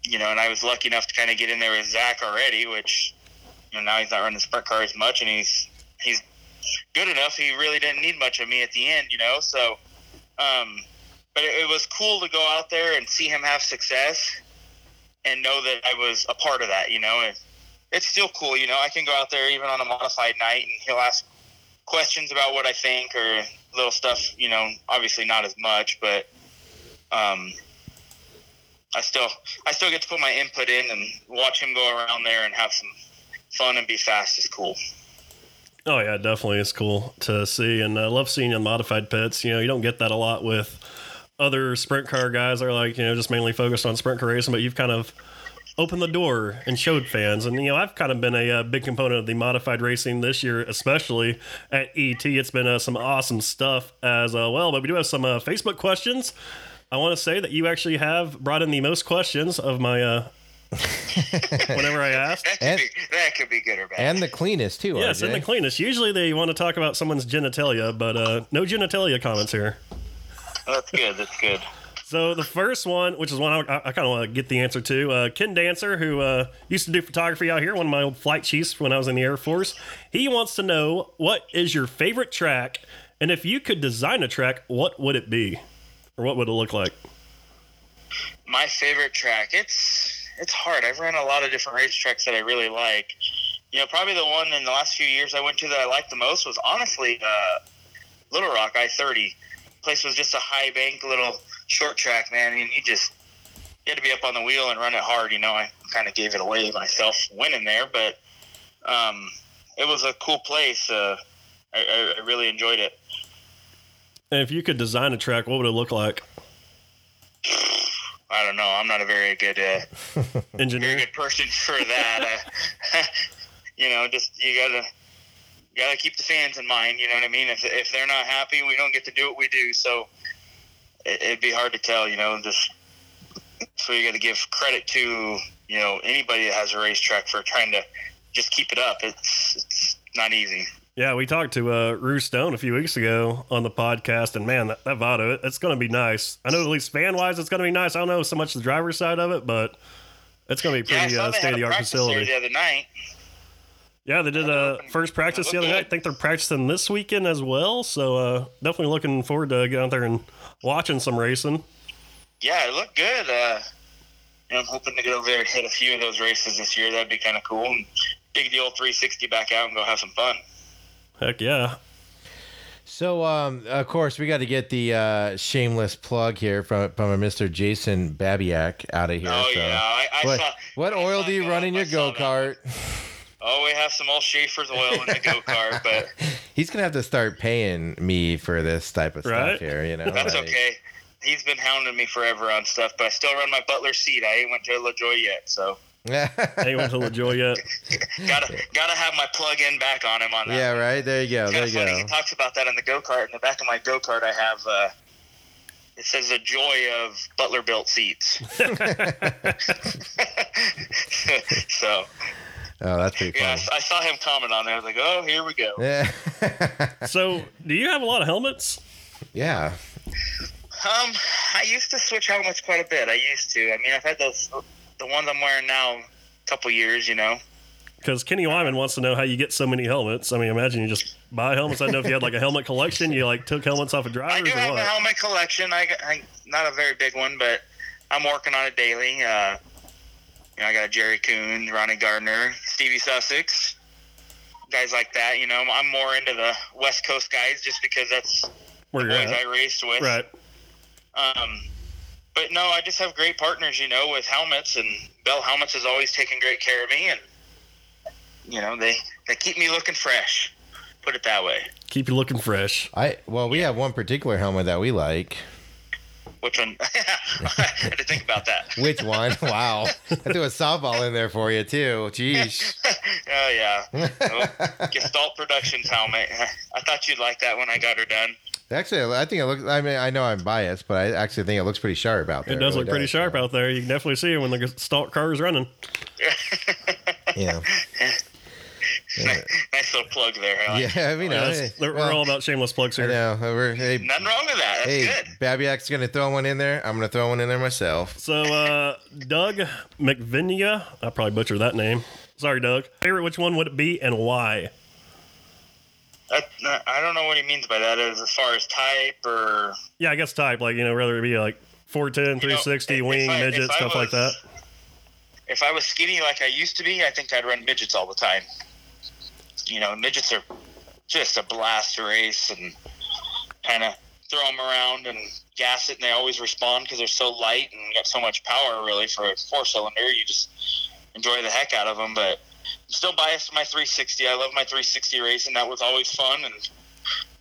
you know, and I was lucky enough to kind of get in there with Zach already, which you know now he's not running the sprint car as much, and he's he's good enough. He really didn't need much of me at the end, you know. So, um, but it, it was cool to go out there and see him have success, and know that I was a part of that. You know, and it's still cool. You know, I can go out there even on a modified night, and he'll ask questions about what I think or little stuff. You know, obviously not as much, but um, I still I still get to put my input in and watch him go around there and have some fun and be fast is cool. Oh yeah, definitely. It's cool to see, and I love seeing in modified pits. You know, you don't get that a lot with other sprint car guys. are like you know just mainly focused on sprint car racing, but you've kind of opened the door and showed fans. And you know, I've kind of been a, uh big component of the modified racing this year, especially at ET. It's been uh, some awesome stuff as uh, well. But we do have some uh, Facebook questions. I want to say that you actually have brought in the most questions of my. Uh, (laughs) whenever I asked. That could, And- be, that could be good or bad. and the cleanest too. Yes, RJ. and the cleanest. Usually they want to talk about someone's genitalia, but uh, no genitalia comments here. That's good. That's good. So the first one, which is one I, I kind of want to get the answer to, uh, Ken Dancer, who uh, used to do photography out here, one of my old flight chiefs when I was in the Air Force. He wants to know what is your favorite track, and if you could design a track, what would it be, or what would it look like? My favorite track. It's it's hard. I've ran a lot of different racetracks that I really like. You know, probably the one in the last few years I went to that I liked the most was honestly uh, Little Rock I thirty. Place was just a high bank little short track, man. Mean, you just you had to be up on the wheel and run it hard. You know, I kind of gave it away myself winning there, but um, it was a cool place. Uh, I, I, really enjoyed it. And if you could design a track, what would it look like? I don't know. I'm not a very good uh, (laughs) very good person for that. Uh, (laughs) you know, just you gotta you gotta keep the fans in mind. You know what I mean? If if they're not happy, we don't get to do what we do. So it, it'd be hard to tell. You know, just so you got to give credit to you know anybody that has a racetrack for trying to just keep it up. It's it's not easy. Yeah, we talked to uh, Rue Stone a few weeks ago on the podcast, and man, that, that Vado, it, it's going to be nice. I know at least fan wise, it's going to be nice. I don't know so much the driver's side of it, but it's going to be Yeah, pretty saw uh, state of the art facility. the other night. Yeah, they did a uh, first practice the other look night. I think they're practicing this weekend as well. So uh, definitely looking forward to getting out there and watching some racing. Yeah, it looked good. Uh, you know, I'm hoping to get over there and hit a few of those races this year. That'd be kind of cool. And dig the old 360 back out and go have some fun. Heck yeah. So, um, of course, we got to get the uh, shameless plug here from from a Mr. Jason Babiak out of here. oh so. yeah, I, I What, saw. what I oil saw do you run in your go that. kart? (laughs) Oh, we have some old Schaefer's oil in the go kart, but (laughs) He's gonna have to start paying me for this type of Right. stuff here. You know, that's like- okay. He's been hounding me forever on stuff, but I still run my Butler seat. I ain't went to LaJoy yet, so (laughs) Ain't went to LaJoy yet. (laughs) gotta gotta have my plug-in back on him on that. yeah, right. There you go. It's There kind you of funny. go. He talks about that in the go kart. In the back of my go kart, I have uh, it says the joy of Butler built seats. so Oh, that's pretty yeah, I. I saw him comment on there. I was like, oh, here we go. Yeah. (laughs) So, do you have a lot of helmets? yeah. Um, I used to switch helmets quite a bit. I used to. I mean, I've had those the ones I'm wearing now a couple years. You know. Because Kenny Wyman wants to know how you get so many helmets. I mean, imagine you just buy helmets. I don't know if you had like a helmet collection. You like took helmets off of I drivers do or have a helmet collection. I, I not a very big one, but I'm working on it daily. Uh, you know, I got Jerry Coon, Ronnie Gardner, Stevie Sussex, guys like that. You know, I'm more into the West Coast guys just because that's Where the you're boys at. I raced with. Right. Um, but no, I just have great partners, you know, with helmets, and Bell Helmets has always taken great care of me, and you know, they they keep me looking fresh. Put it that way. Keep you looking fresh. I well, we have one particular helmet that we like. Which one? (laughs) I had to think about that. (laughs) Which one? (laughs) wow. I threw a softball in there for you too. Jeez. Oh yeah. Oh, Gestalt Productions helmet. I thought you'd like that when I got her done. Actually, I think it looks. I mean, I know I'm biased, but I actually think it looks pretty sharp out there. It does really look pretty sharp out there. You can definitely see it when the stalk car is running. Yeah. (laughs) nice little plug there. I like Yeah. I mean, Yeah, uh, we're well, all about shameless plugs I here. know. We're, hey, Nothing wrong with that. That's hey, good. Babiak's gonna throw one in there. I'm gonna throw one in there myself. So, uh, Doug McVinia, I probably butchered that name. Sorry, Doug. Favorite, which one would it be and why? I, I don't know what he means by that as, as far as type or Yeah, I guess type, like, you know, whether it be like 410, You know, 360, if- wing, if I- midget, if I stuff like that. If I was skinny like I used to be, I think I'd run midgets all the time. You know, midgets are just a blast to race and kind of throw them around and gas it, and they always respond because they're so light and got so much power. Really, for a four cylinder, you just enjoy the heck out of them. But I'm still biased to my 360. I love my 360 racing. That was always fun, and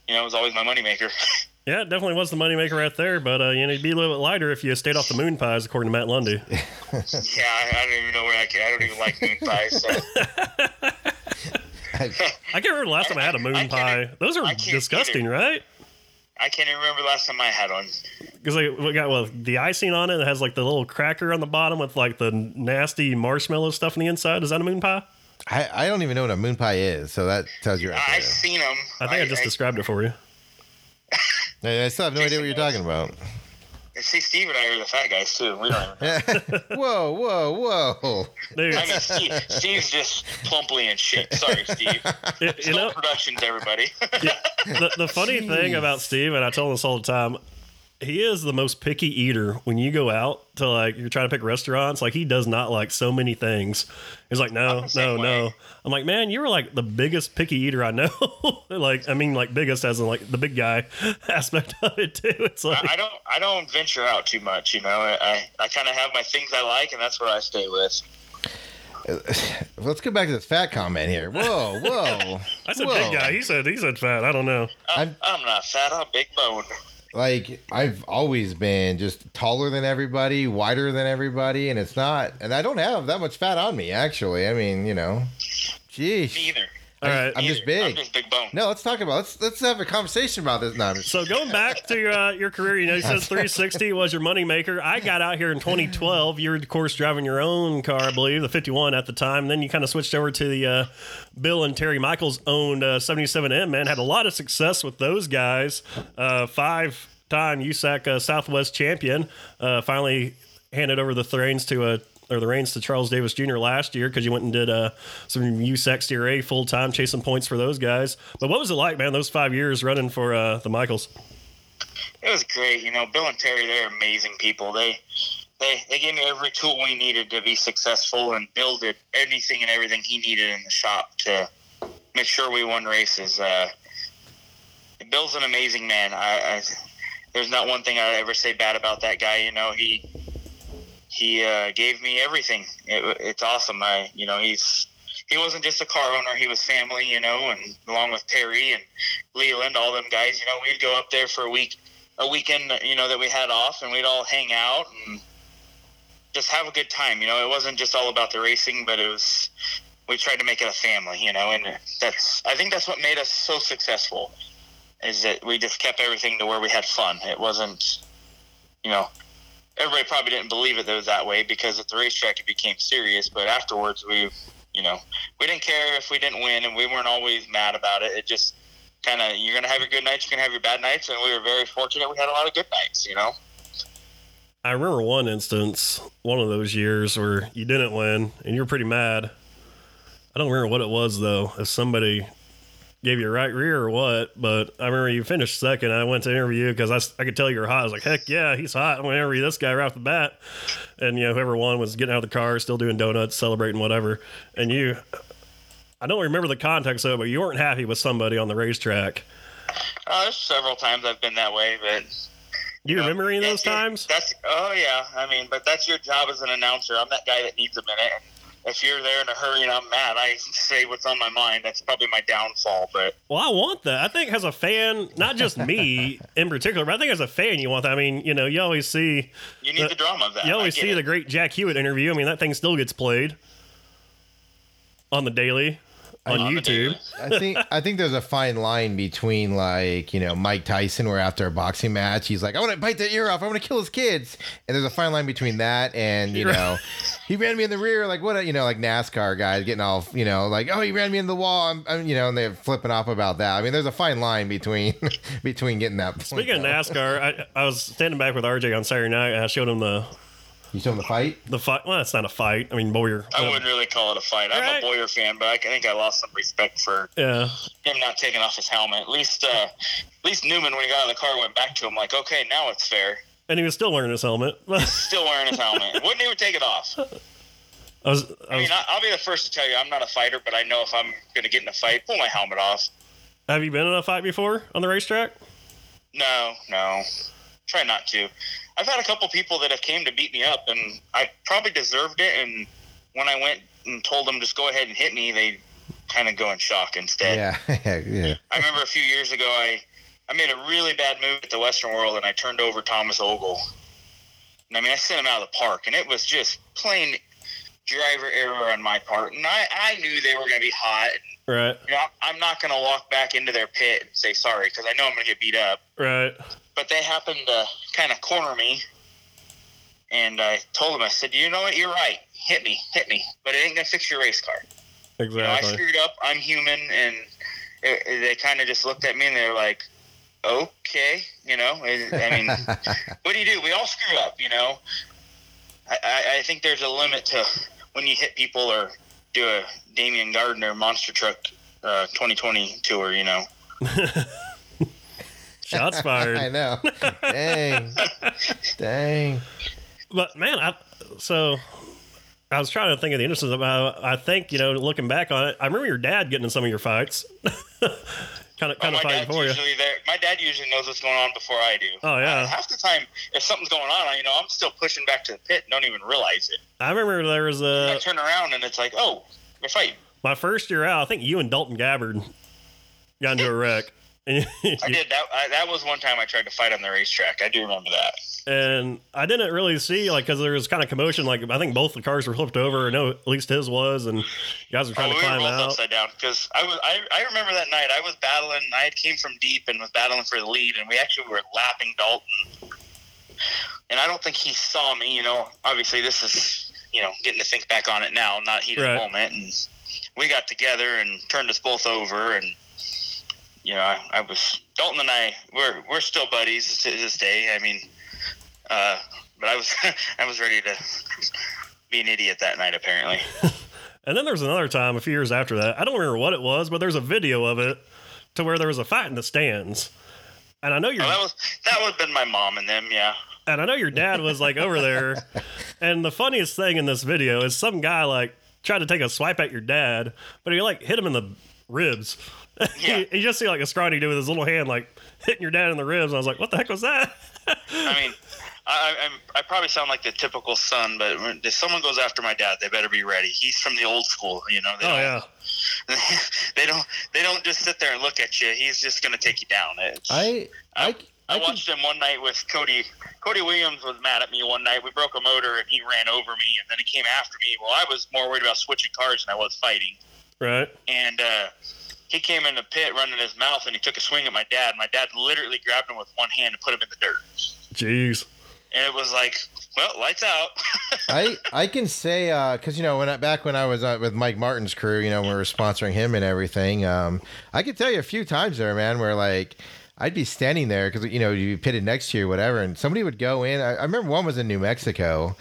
you know, it was always my moneymaker. (laughs) Yeah, it definitely was the moneymaker right there, but, uh, you know, it'd be a little bit lighter if you stayed off the moon pies, according to Matt Lundy. (laughs) yeah, I, I don't even know where I can. I don't even like moon pies. So. (laughs) (laughs) I can't remember the last time I had a moon pie. Those are disgusting, either. right? I can't even remember the last time I had one. Because like, we got well, the icing on it. It has like the little cracker on the bottom with like the nasty marshmallow stuff on the inside. Is that a moon pie? I, I don't even know what a moon pie is, so that tells you I've seen them. I think I, just described it for you. I, I still have no idea what you're talking about. See, Steve and I are the fat guys too. We don't. Even, (laughs) whoa, whoa, whoa! Dude, I mean, Steve, Steve's just plumply in shape. Sorry, Steve. it- you Stone know, Productions, everybody. the, the funny thing about Steve, and I tell this all the time, he is the most picky eater. When you go out to like, you're trying to pick restaurants, like he does not like so many things. He's like, no, I'm the same no, no. I'm like, man, you were like the biggest picky eater I know. (laughs) like, I mean, like biggest as in like the big guy (laughs) aspect of it too. It's like, I I don't. I don't venture out too much. You know, I I kind of have my things I like, and that's where I stay with. (sighs) Let's go back to this fat comment here. (laughs) Whoa, whoa. I said whoa. big guy. He said he said fat. I don't know. I'm, I'm not fat. I'm big boned. Like I've always been just taller than everybody, wider than everybody, and it's not. And I don't have that much fat on me, actually. I mean, you know, geez. Me either. All right. I'm just Either. I'm big. just big boned. No, let's talk about let's let's have a conversation about this. No, just- So going back to your, uh, your career, you know, you said 360 was your moneymaker. I got out here in 2012. You were, of course, driving your own car, I believe, the 51 at the time. then you kind of switched over to the uh, Bill and Terry Michaels owned uh, 77M. Man, had a lot of success with those guys. Uh, five time USAC uh, Southwest champion. Uh, finally handed over the reins to a or the reins to Charles Davis Jr. last year because you went and did uh, some USAC Steer full time chasing points for those guys. But what was it like, man? Those five years running for uh, the Michaels. It was great. You know, Bill and Terry, they're amazing people. They they they gave me every tool we needed to be successful, and Bill did anything and everything he needed in the shop to make sure we won races. Uh, Bill's an amazing man. I, I there's not one thing I ever say bad about that guy. You know, he he uh, gave me everything. It, it's awesome. I you know he's he wasn't just a car owner. He was family. You know, and along with Terry and Leland, all them guys. You know, we'd go up there for a week a weekend, you know, that we had off, and we'd all hang out and just have a good time. You know, it wasn't just all about the racing, but it was we tried to make it a family. You know, and that's I think that's what made us so successful is that we just kept everything to where we had fun. It wasn't, you know, everybody probably didn't believe it was that way because at the racetrack it became serious, but afterwards we, you know, we didn't care if we didn't win, and we weren't always mad about it. It just kind of you're gonna have your good nights, you're gonna have your bad nights, and we were very fortunate. We had a lot of good nights, you know. I remember one instance, one of those years where you didn't win and you were pretty mad. I don't remember what it was though, if somebody gave you a right rear or what, but I remember you finished second. I went to interview you because I could tell you were hot. I was like, heck yeah, he's hot. I'm going to interview this guy right off the bat. And, you know, whoever won was getting out of the car, still doing donuts, celebrating whatever. And you, I don't remember the context of it, but you weren't happy with somebody on the racetrack. Uh, there's several times I've been that way, but Do you know, remember any of those times? That's oh yeah. I mean, but that's your job as an announcer. I'm that guy that needs a minute. If you're there in a hurry and I'm mad, I say what's on my mind. That's probably my downfall. But Well, I want that. I think as a fan, not just me (laughs) in particular, but I think as a fan, you want that. I mean, you know, you always see you need Uh, the drama of that. you always see it. the great Jack Hewitt interview. I mean, that thing still gets played on the daily on On YouTube. I think I think there's a fine line between like you know Mike Tyson, where after a boxing match, he's like, "I want to bite the ear off. I want to kill his kids," and there's a fine line between that and you know, (laughs) he ran me in the rear, like what a, you know, like NASCAR guys getting all you know, like oh he ran me in the wall, I'm, I'm you know, and they're flipping off about that. I mean, there's a fine line between (laughs) between getting that. Point Speaking of. NASCAR, I, I was standing back with RJ on Saturday night. And I showed him the you showing the fight? the fight. Well, it's not a fight. I mean, Bowyer. I wouldn't really call it a fight. I'm Right. a Bowyer fan, but I think I lost some respect for Yeah, him not taking off his helmet. At least, uh, at least Newman, when he got out of the car, went back to him like, "Okay, now it's fair." and he was still wearing his helmet. (laughs) Still wearing his helmet. Wouldn't even take it off. I, was. I I mean, I, I'll be the first to tell you, I'm not a fighter, but I know if I'm going to get in a fight, pull my helmet off. have you been in a fight before on the racetrack? No, no, try not to. I've had a couple people that have came to beat me up, and I probably deserved it. And when I went and told them just go ahead and hit me, they kind of go in shock instead. (laughs) Yeah, yeah. I remember a few years ago, I I made a really bad move at the Western World, and I turned over Thomas Ogle. And I mean, I sent him out of the park, and it was just plain driver error on my part. And I, I knew they were going to be hot. Right, You know, I'm not going to walk back into their pit and say sorry because I know I'm going to get beat up. right. But they happened to kind of corner me, and I told them, I said, you know what, you're right. Hit me, hit me, but it ain't going to fix your race car. You know, I screwed up. I'm human, and it, it- they kind of just looked at me and they're like, "Okay, you know." I I mean, (laughs) what do you do? We all screw up, you know. I, I, I think there's a limit to when you hit people or do a Damion Gardner monster truck uh, 2020 tour. You know, (laughs) Shots (laughs) fired. I know. Dang, dang. But man, I so I was trying to think of the instances about. I think you know, looking back on it, I remember your dad getting in some of your fights. (laughs) kind of Oh, kind of my fighting for you. there. My dad usually knows what's going on before I do. Oh, yeah. Uh, half the time, if something's going on, I, you know, I'm still pushing back to the pit and don't even realize it. I remember there was I a turn around and it's like, oh, they're fighting. my first year out. I think you and Dalton Gabbard got into a wreck. I did that. I, that was one time I tried to fight on the racetrack. I do remember that. and I didn't really see like because there was kind of commotion. Like I think both the cars were flipped over. I know at least his was, and guys were trying oh, to we were climb both out. upside down because I was. I, I remember that night. I was battling. I had came from deep and was battling for the lead, and we actually were lapping Dalton. And I don't think he saw me. You know, obviously this is you know getting to think back on it now, not heat of Right. the moment. And we got together and turned us both over, and you know, I, I was Dalton and I. We're we're still buddies to this day. I mean, uh, but I was (laughs) I was ready to be an idiot that night. Apparently. (laughs) And then there was another time a few years after that. I don't remember what it was, but there's a video of it to where there was a fight in the stands. And I know your Oh, that was that would have been my mom and them, yeah. and I know your dad was like over there. (laughs) And the funniest thing in this video is some guy like tried to take a swipe at your dad, but he like hit him in the ribs. Yeah. you, you just see like a scrawny dude with his little hand like hitting your dad in the ribs. I was like, what the heck was that? I mean, I, I'm, I probably sound like the typical son, but when, if someone goes after my dad, they better be ready. He's from the old school, you know. They oh don't, yeah. (laughs) they don't. They don't just sit there and look at you. He's just gonna take you down. It's, I I I, I, can, watched him one night with Cody. Cody Williams was mad at me one night. We broke a motor and he ran over me, and then he came after me. Well, I was more worried about switching cars than I was fighting. Right. and uh, he came in the pit running his mouth and he took a swing at my dad. My dad literally grabbed him with one hand and put him in the dirt. Jeez. And it was like, well, lights out. (laughs) I I can say because you know when I, back when I was uh, with Mike Martin's crew, you know, we were sponsoring him and everything. Um, I could tell you a few times there, man, where like I'd be standing there because you know you pitted next to you, or whatever, and somebody would go in. I, I remember one was in New Mexico,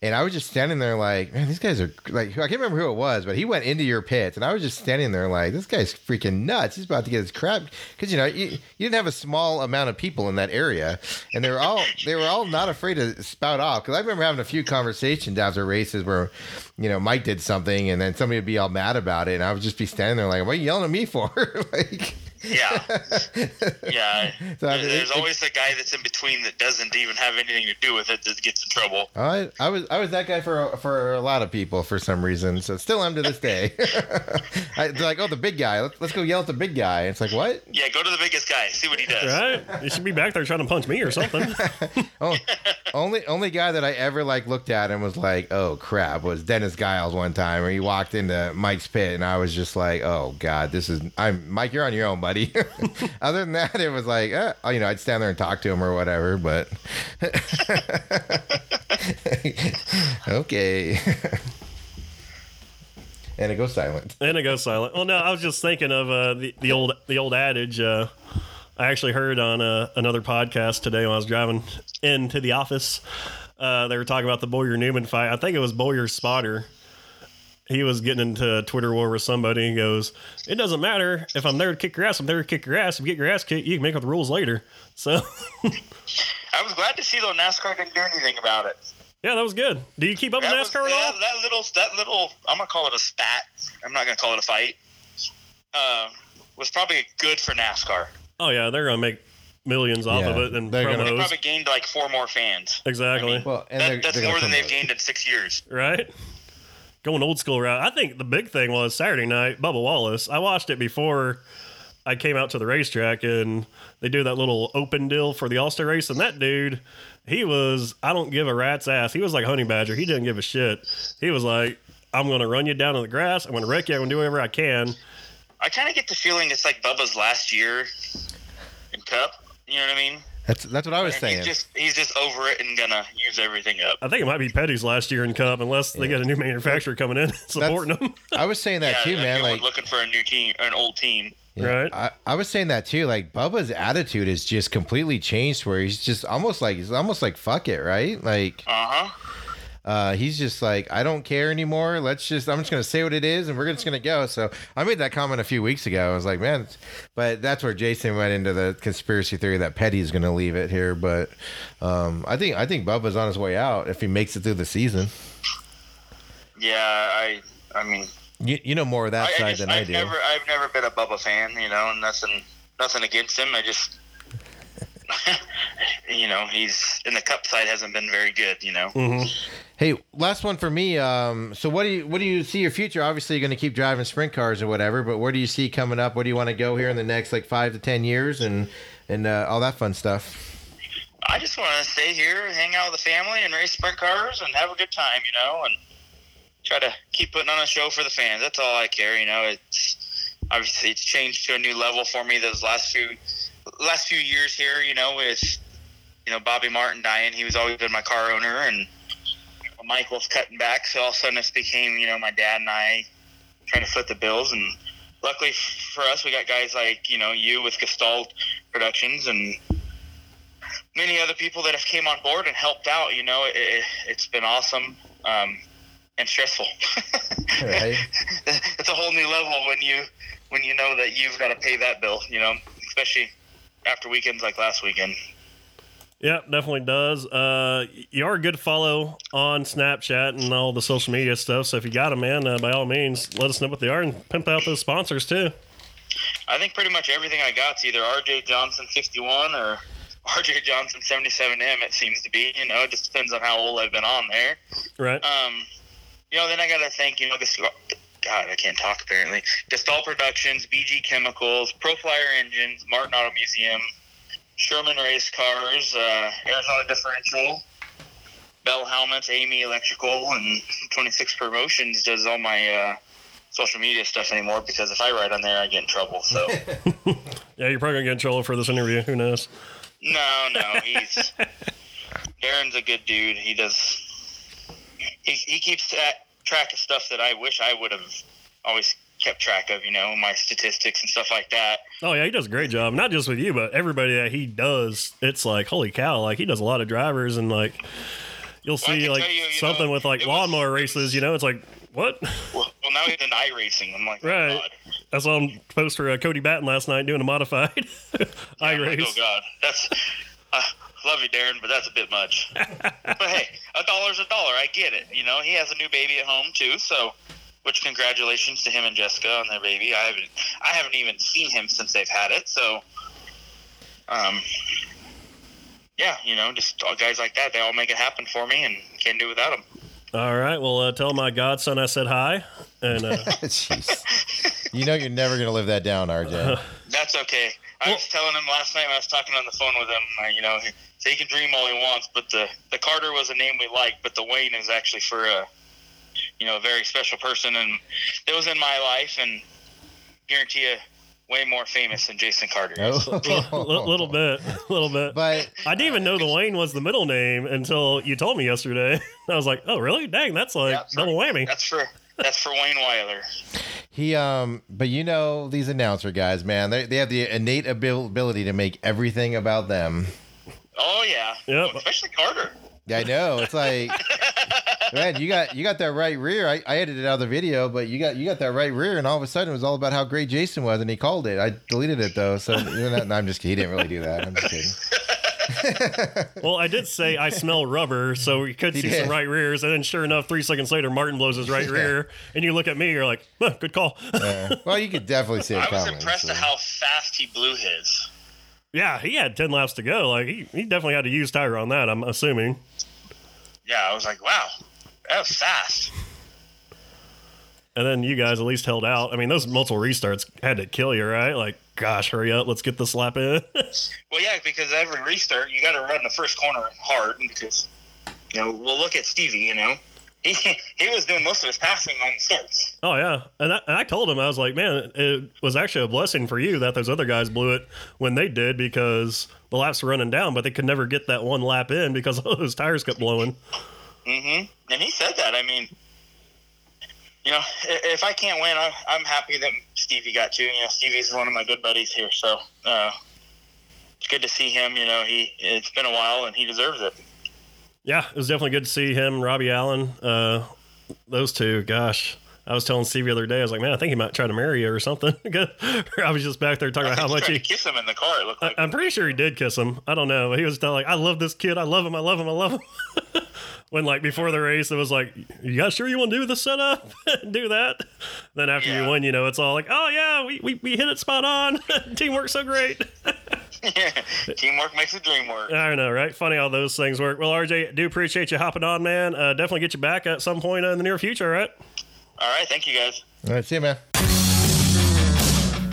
and I was just standing there like, man, these guys are like I can't remember who it was, but he went into your pits, and I was just standing there like, this guy's freaking nuts. He's about to get his crap because you know you, you didn't have a small amount of people in that area, and they were all they were all not afraid to spout off. Because I remember having a few conversations after races where, you know, Mike did something, and then somebody would be all mad about it, and I would just be standing there like, what are you yelling at me for? (laughs) like. Yeah. (laughs) Yeah. So, I mean, There's it- always the guy that's in between that doesn't even have anything to do with it that gets in trouble. I, I was I was that guy for for a lot of people for some reason. So still am to this day. (laughs) I, they're like, oh, the big guy. Let's, let's go yell at the big guy. It's like what? Yeah, go to the biggest guy, see what he does. Right. You should be back there trying to punch me or something. (laughs) Oh, only only guy that I ever like looked at and was like, oh crap, was Dennis Giles one time where he walked into Mike's pit and I was just like, oh god, this is I'm Mike, you're on your own, buddy. (laughs) Other than that, it was like, eh, you know, I'd stand there and talk to him or whatever, but (laughs) okay. (laughs) and it goes silent. And it goes silent. Well, no, I was just thinking of uh, the the old the old adage. Uh, I actually heard on uh, another podcast today when I was driving into the office. Uh, they were talking about the Bowyer Newman fight. I think it was Bowyer Spotter. He was getting into a Twitter war with somebody. He goes, "It doesn't matter if I'm there to kick your ass. I'm there to kick your ass. If you get your ass kicked, you can make up the rules later." So, (laughs) I was glad to see though NASCAR didn't do anything about it. yeah, that was good. Do you keep up with That was- NASCAR at all? that, that little, that little, I'm gonna call it a spat. I'm not gonna call it a fight. Uh, was probably good for NASCAR. Oh yeah, they're gonna make millions off Yeah, of it and they're gonna- They probably gained like four more fans. exactly. Well, and That, they're- that's they're more than they've gained in six years. right? Going old school route. I think the big thing was Saturday night, Bubba Wallace. I watched it before I came out to the racetrack and they do that little open deal for the All Star race. And that dude, he was, I don't give a rat's ass. He was like Honey Badger. He didn't give a shit. He was like, I'm going to run you down in the grass. I'm going to wreck you. I'm going to do whatever I can. I kind of get the feeling it's like Bubba's last year in Cup. You know what I mean? That's that's what I was And saying. he's just he's just over it and gonna use everything up. I think it might be Petty's last year in Cup unless they get a new manufacturer coming in (laughs) supporting them. (laughs) I was saying that yeah, too, man. Like looking for a new team, an old team. Yeah, Right. I, I was saying that too. Like Bubba's attitude has just completely changed. Where he's just almost like he's almost like fuck it, right? Like Uh huh. Uh, he's just like I don't care anymore. Let's just I'm just gonna say what it is, and we're just gonna go. So I made that comment a few weeks ago. I was like, man, but that's where Jason went into the conspiracy theory that Petty's gonna leave it here. But um, I think I think Bubba's on his way out if he makes it through the season. Yeah, I I mean You, you know more of that I, I side just, than I've I do. never I've never been a Bubba fan, you know, and nothing nothing against him. I just (laughs) you know, he's in the cup side hasn't been very good, you know. hmm Hey, last one for me. Um, so what do you what do you see your future? Obviously, you're going to keep driving sprint cars or whatever, but where do you see coming up? Where do you want to go here in the next like five to ten years, and and uh, all that fun stuff? I just want to stay here, hang out with the family, and race sprint cars, and have a good time, you know, and try to keep putting on a show for the fans. That's all I care, you know. It's obviously it's changed to a new level for me those last few last few years here, you know, with you know Bobby Martin dying. He was always been my car owner, and Michael's cutting back, so all of a sudden this became you know my dad and I trying to foot the bills, and luckily for us, we got guys like you know you with Gestalt Productions and many other people that have came on board and helped out. You know, it, it, it's been awesome um, and stressful. (laughs) Right. it's a whole new level when you when you know that you've got to pay that bill. You know, especially after weekends like last weekend. Yeah, definitely does. Uh, you are a good follow on Snapchat and all the social media stuff. So if you got them, man, uh, by all means, let us know what they are and pimp out those sponsors too. I think pretty much everything I got's either RJ Johnson 61 or (laughs) RJ Johnson 77M. It seems to be. You know, it just depends on how old I've been on there. Right. Um, you know, then I got to thank, you know, this, God, I can't talk apparently. Gestalt Productions, BG Chemicals, Proflyer Engines, Martin Auto Museum, Sherman Race Cars, uh, Arizona Differential, Bell Helmets, Amy Electrical, and (laughs) 26 Promotions does all my uh, social media stuff anymore because if I write on there, I get in trouble. So, (laughs) Yeah, you're probably gonna get in trouble for this interview. Who knows? no, no, he's Darren's a good dude. He does. He, he keeps that track of stuff that I wish I would have always kept track of. You know, my statistics and stuff like that. Oh yeah, he does a great job. Not just with you, but everybody that he does. It's like holy cow! Like he does a lot of drivers, and like you'll see can like you, you something know, with like it was- lawnmower races. You know, it's like what? Well, well now he's in iRacing. I'm like, oh, Right. God. I saw him post for uh, Cody Batten last night doing a modified (laughs) I race. oh God, that's. Uh, love you, Darren, but that's a bit much. (laughs) but hey, a dollar's a dollar. I get it. You know, he has a new baby at home too, so. Which congratulations to him and Jessica on their baby. I haven't, I haven't even seen him since they've had it. So, um, yeah, you know, just all guys like that, they all make it happen for me, and can't do without them. All right, well, uh, tell my godson I said hi, and uh, (laughs) You know you're never going to live that down, RJ. That's okay. I was telling him last night when I was talking on the phone with him. Uh, you know, he, so he can dream all he wants, but the the Carter was a name we liked, but the Wayne is actually for a you know a very special person, and it was in my life, and guarantee you, way more famous than Jason Carter. is. (laughs) a li- little (laughs) bit, a little bit. But I didn't even know the Wayne was the middle name until you told me yesterday. (laughs) I was like, oh, really? Dang, that's like Yeah, double whammy. That's for that's for Wayne Weiler. he, um, but you know these announcer guys, man, they they have the innate ability to make everything about them. Oh yeah, Yep. especially Carter. Yeah, I know. It's like, man, you got you got that right rear. I, I edited out the video, but you got you got that right rear, and all of a sudden it was all about how great Jason was, and he called it. I deleted it though, so you're not, no, I'm just kidding. He didn't really do that. I'm just kidding. (laughs) Well, I did say I smell rubber, so we could He see did. some right rears. And then, sure enough, three seconds later, Martin blows his right Yeah. rear, and you look at me, you're like, huh, good call. Yeah. Well, you could definitely see it I was coming. impressed so. at how fast he blew his. yeah, he had 10 laps to go. Like, he, he definitely had to use tire on that, I'm assuming. Yeah, I was like, wow, that was fast. And then you guys at least held out. I mean, those multiple restarts had to kill you, right? Like, gosh, hurry up, let's get this lap in. (laughs) Well, yeah, because every restart you got to run the first corner hard because you know we'll look at Stevie. You know, (laughs) he he was doing most of his passing on starts. oh, yeah. And I, and I told him, I was like, man, it was actually a blessing for you that those other guys blew it when they did because the laps were running down, but they could never get that one lap in because all (laughs) those tires kept blowing. Hmm And he said that. I mean, you know, if I can't win, I'm, I'm happy that Stevie got to. You know, Stevie's one of my good buddies here, so uh, it's good to see him. You know, he it's been a while and he deserves it. Yeah, it was definitely good to see him, Robbie Allen, uh, those two. Gosh, I was telling Steve the other day, I was like, man, I think he might try to marry you or something. (laughs) I was just back there talking about how much he. kiss him in the car. It looked I, like. I'm pretty sure he did kiss him. I don't know. He was telling like, I love this kid. I love him. I love him. I love him. (laughs) when like before the race it was like, you guys sure you want to do the setup? (laughs) do that. Then after you win, you know, it's all like, oh yeah, we, we, we hit it spot on. (laughs) Teamwork's so great. yeah. (laughs) Teamwork makes the dream work. I know, right? Funny how those things work. Well, RJ, do appreciate you hopping on, man. Uh, definitely get you back at some point in the near future, right all right thank you guys. All right, see you, man.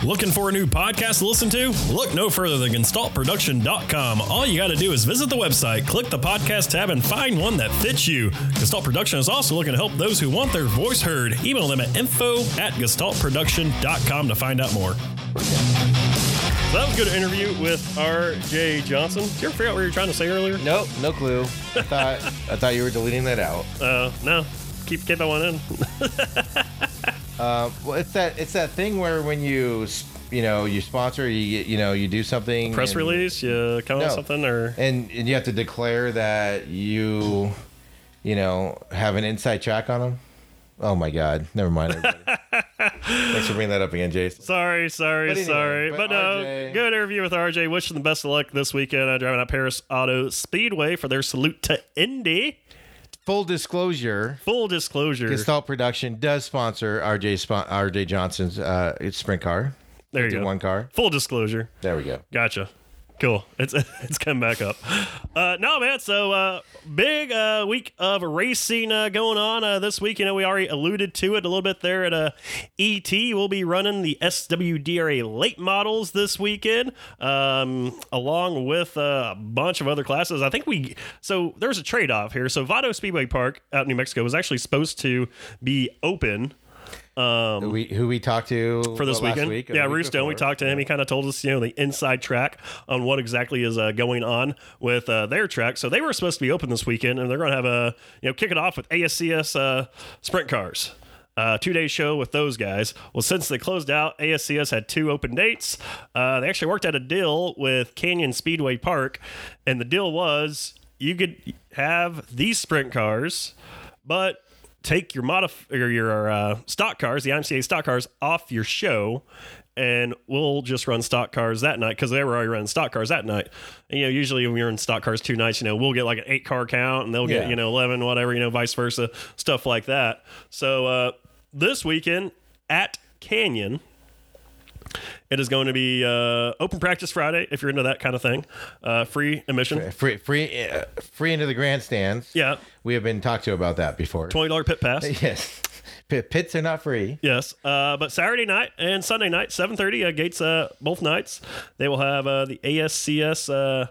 Looking for a new podcast to listen to? Look no further than GestaltProduction.com. All you got to do is visit the website, click the podcast tab, and find one that fits you. Gestalt Production is also looking to help those who want their voice heard. Email them at info at GestaltProduction.com to find out more. So that was a good interview with R.J. Johnson. Did you ever figure out what you were trying to say earlier? Nope, no clue. I (laughs) thought I thought you were deleting that out. Uh, no. Keep keep that one in. (laughs) Uh, well, it's that it's that thing where when you you know you sponsor, you you know you do something Press and- release, you come No. something, or and, and you have to declare that you you know have an inside track on them. Oh my God! Never mind. (laughs) Thanks for bringing that up again, Jason. Sorry, sorry, But anyway, sorry. but But, no, RJ good interview with RJ. Wishing them the best of luck this weekend. Uh, driving at Paris Auto Speedway for their salute to Indy. Full disclosure: Full disclosure. Gestalt Production does sponsor RJ RJ Johnson's uh, sprint car. there you go. One car. Full disclosure. There we go. Gotcha. Cool. It's (laughs) it's coming back up. Uh, no, man. So uh, big uh, week of racing uh, going on uh, this week. You know, we already alluded to it a little bit there at uh, ET. We'll be running the SWDRA late models this weekend, um, along with uh, a bunch of other classes. I think we so there's a trade off here. So Vado Speedway Park out in New Mexico was actually supposed to be open Who we who we talked to for this what, weekend. week yeah, week Roostone. We talked to him. He kind of told us, you know, the inside track on what exactly is uh, going on with uh, their track. So they were supposed to be open this weekend, and they're going to have a, you know, kick it off with ASCS uh, sprint cars. Uh, two day show with those guys. Well, since they closed out, ASCS had two open dates. Uh, they actually worked out a deal with Canyon Speedway Park, and the deal was you could have these sprint cars, but take your modif- or your uh, stock cars, the IMCA stock cars, off your show, and we'll just run stock cars that night because they were already running stock cars that night. And, you know, usually when you're in stock cars two nights, you know, we'll get like an eight car count, and they'll get Yeah. you know eleven, whatever, you know, vice versa, stuff like that. So uh, this weekend at Canyon. It is going to be uh, open practice Friday if you're into that kind of thing. Uh, free admission. free free uh, free into the grandstands. Yeah, we have been talked to about that before. twenty dollar pit pass. (laughs) Yes, Pit, pits are not free. Yes, uh, but Saturday night and Sunday night, seven thirty uh, gates uh, both nights. They will have uh, the ASCS uh,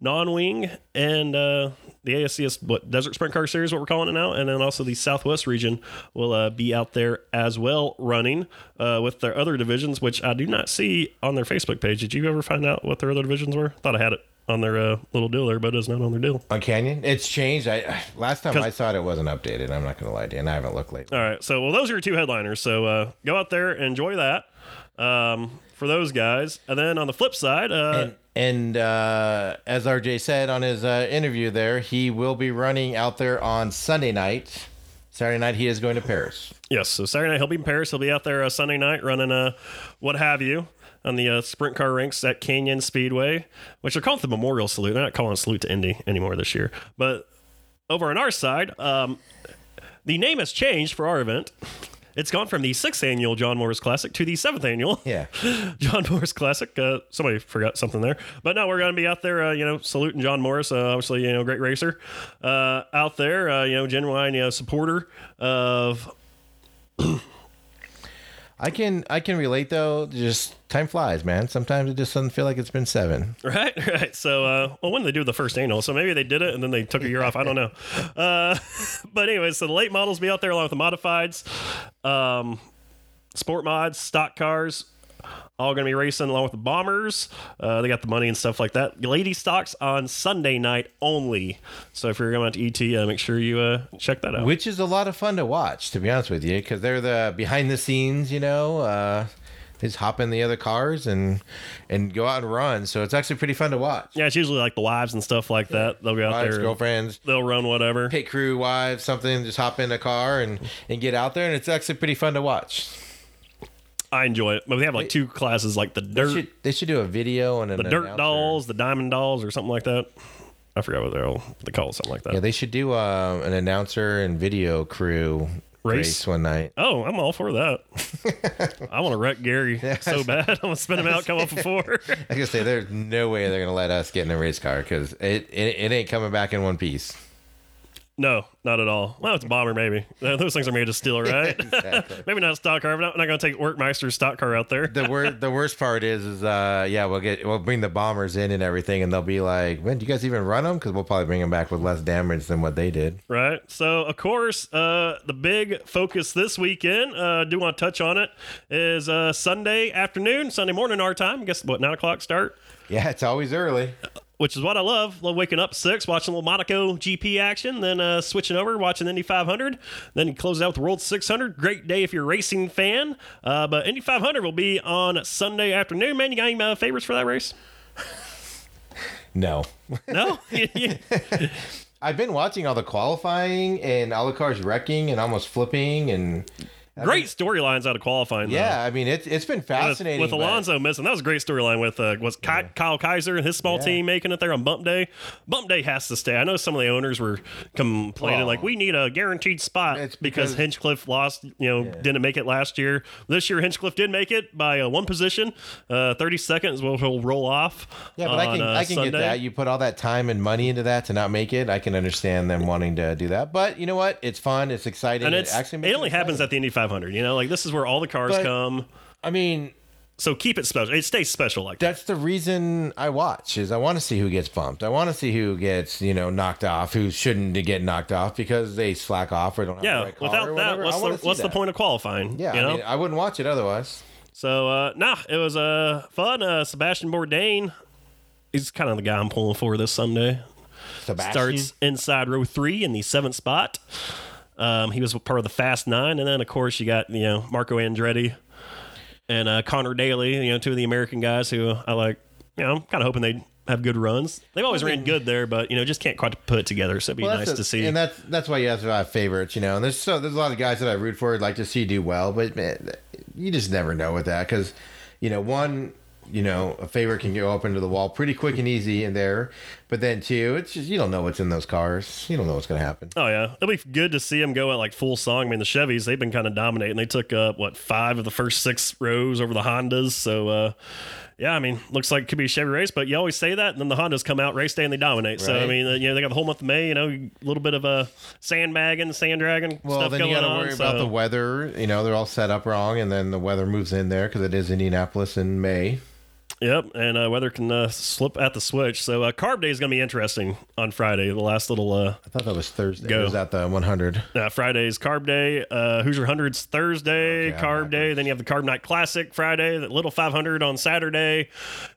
non-wing and uh, the ASCS what Desert Sprint Car Series, what we're calling it now, and then also the Southwest region will uh, be out there as well, running uh, with their other divisions, which I do not see on their Facebook page. Did you ever find out what their other divisions were? Thought I had it on their uh, little deal there, but it's not on their deal. On Canyon, it's changed. I last time I saw it, it wasn't updated. I'm not going to lie to you, and I haven't looked lately. All right. So, well, those are your two headliners. So, uh, go out there, enjoy that um, for those guys. And then on the flip side, uh, And, and uh, as RJ said on his uh, interview there, he will be running out there on Sunday night. Saturday night, he is going to Paris. yes. So Saturday night he'll be in Paris. He'll be out there uh, Sunday night running uh, what have you on the uh, sprint car rinks at Canyon Speedway, which they're called the Memorial Salute. They're not calling Salute to Indy anymore this year. But over on our side, um, the name has changed for our event. It's gone from the sixth annual John Morris Classic to the seventh annual Yeah. (laughs) John Morris Classic. Uh, somebody forgot something there, but no, we're going to be out there. Uh, you know, saluting John Morris. Uh, obviously, you know, great racer uh, out there. Uh, you know, genuine you know supporter of. (clears throat) I can I can relate though. Just time flies, man. Sometimes it just doesn't feel like it's been seven. Right, (laughs) right. So, uh, well, when did they do the first annual? So maybe they did it and then they took a year off. I don't know. (laughs) Uh, (laughs) but anyway, so the late models be out there along with the modifieds, um, sport mods, stock cars, all going to be racing along with the bombers. Uh, they got the money and stuff like that. Lady stocks on Sunday night only. So if you're going out to ET, uh, make sure you uh, check that out. which is a lot of fun to watch, to be honest with you, because they're the behind the scenes, you know. Uh, they just hop in the other cars and and go out and run. So it's actually pretty fun to watch. yeah, it's usually like the wives and stuff like that. They'll go out Wives, there. girlfriends, They'll run whatever. pit crew, wives, something. Just hop in a car and and get out there, and it's actually pretty fun to watch. I enjoy it. But we have like two classes, like the They dirt, should, they should do a video and an the dirt announcer. dolls, the diamond dolls, or something like that. I forgot what they're all they call it something like that. Yeah, they should do uh, an announcer and video crew Race? race, one night. Oh, I'm all for that. (laughs) I want to wreck Gary (laughs) so bad. I'm gonna spin him out, come up before. (laughs) I can say there's no way they're gonna let us get in a race car because it, it it ain't coming back in one piece. No, not at all. Well, it's a bomber, maybe. (laughs) Those things are made of steel, (laughs) right? Exactly. (laughs) maybe not a stock car. But I'm not gonna take Workmeister's stock car out there. The wor- the worst part is is uh yeah we'll get we'll bring the bombers in and everything and they'll be like man do you guys even run them because we'll probably bring them back with less damage than what they did. Right. So, of course, uh, the big focus this weekend, uh, do want to touch on it, is uh, Sunday afternoon, Sunday morning, our time. Guess what, 9 o'clock start? Yeah, it's always early. Which is what I love. Love waking up six, watching a little Monaco GP action, then uh, switching over, watching Indy 500. Then close out with the World 600. Great day if you're a racing fan. Uh, but Indy 500 will be on Sunday afternoon. Man, you got any uh, favorites for that race? (laughs) No. No? (laughs) (laughs) I've been watching all the qualifying and all the cars wrecking and almost flipping and Great storylines out of qualifying. though. yeah, I mean it's it's been fascinating. with but- Alonso missing. That was a great storyline with uh, was Ky- Kyle Kaiser and his small Yeah. team making it there on Bump Day. Bump Day has to stay. I know some of the owners were complaining Well, like we need a guaranteed spot it's because, because- Hinchcliffe lost. You know, didn't make it last year. This year Hinchcliffe did make it by uh, one position. Uh, Thirty seconds will he'll roll off. Yeah, but I on, can uh, I can Sunday. get that. You put all that time and money into that to not make it. I can understand them wanting to do that. But you know what? It's fun. It's exciting. And it it's actually it makes only happens at the Indy 500. You know, like this is where all the cars But- come. I mean, So keep it special. It stays special like that. that's the reason I watch is I want to see who gets bumped. I want to see who gets you know knocked off, who shouldn't get knocked off because they slack off or don't Yeah, right without that, what's the what's the point of qualifying? Yeah, you know? I, mean, I wouldn't watch it otherwise. So uh nah, it was uh fun. Uh Sebastian Bourdais, he's kind of the guy I'm pulling for this Sunday. Sebastian. Starts inside row three in the seventh spot. Um, he was part of the Fast Nine, and then of course you got you know Marco Andretti and uh, Connor Daly, you know two of the American guys who I like. You know, I'm kind of hoping they have good runs. They've always ran good there, but you know just can't quite put it together. So it'd be Well, nice that's to see. and that's that's why you have to have favorites, you know. And there's so there's a lot of guys that I root for, I'd like to see do well, but man, you just never know with that because, you know, one, you know, a favorite can go up into the wall pretty quick and easy in there, but then too, it's just you don't know what's in those cars, you don't know what's gonna happen. Oh yeah, it'll be good to see them go at like full song. I mean, the Chevys they've been kind of dominating. They took up what five of the first six rows over the Hondas. So uh, yeah, I mean, looks like it could be a Chevy race. But you always say that, and then the Hondas come out race day and they dominate. So I mean, uh, you know, they got the whole month of May. You know, a little bit of a sandbagging, sand dragon Well, stuff then going you got to worry so- about the weather. You know, they're all set up wrong, and then the weather moves in there because it is Indianapolis in May. Yep, and uh, weather can uh, slip at the switch. So uh, Carb Day is going to be interesting on Friday. The last little uh, I thought that was Thursday. Go. It was at the 100. Uh, Friday's Carb Day, uh, Hoosier Hundreds Thursday, Okay, Carb Day. Then you have the Carb Night Classic Friday, the Little 500 on Saturday,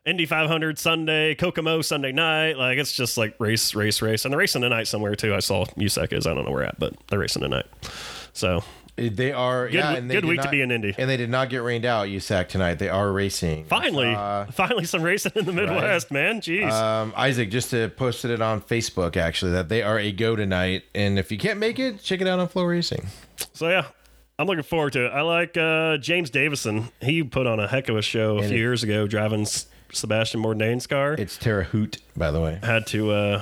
Indy 500 Sunday, Kokomo Sunday night. Like it's just like race, race, race, and they're racing tonight somewhere too. I saw USAC is. I don't know where at, but they're racing tonight. So They are Good yeah, and they good week to be in Indy. and they did not get rained out. USAC tonight. They are racing. finally, Uh, finally some racing in the Midwest, man. Jeez. um, Isaac just uh, posted it on Facebook actually that they are a go tonight, and if you can't make it, check it out on FloRacing. so yeah. I'm looking forward to it. I like uh, James Davison. He put on a heck of a show a And few it- years ago driving S- Sebastian Bourdais's car. It's Terre Haute, by the way. had to uh,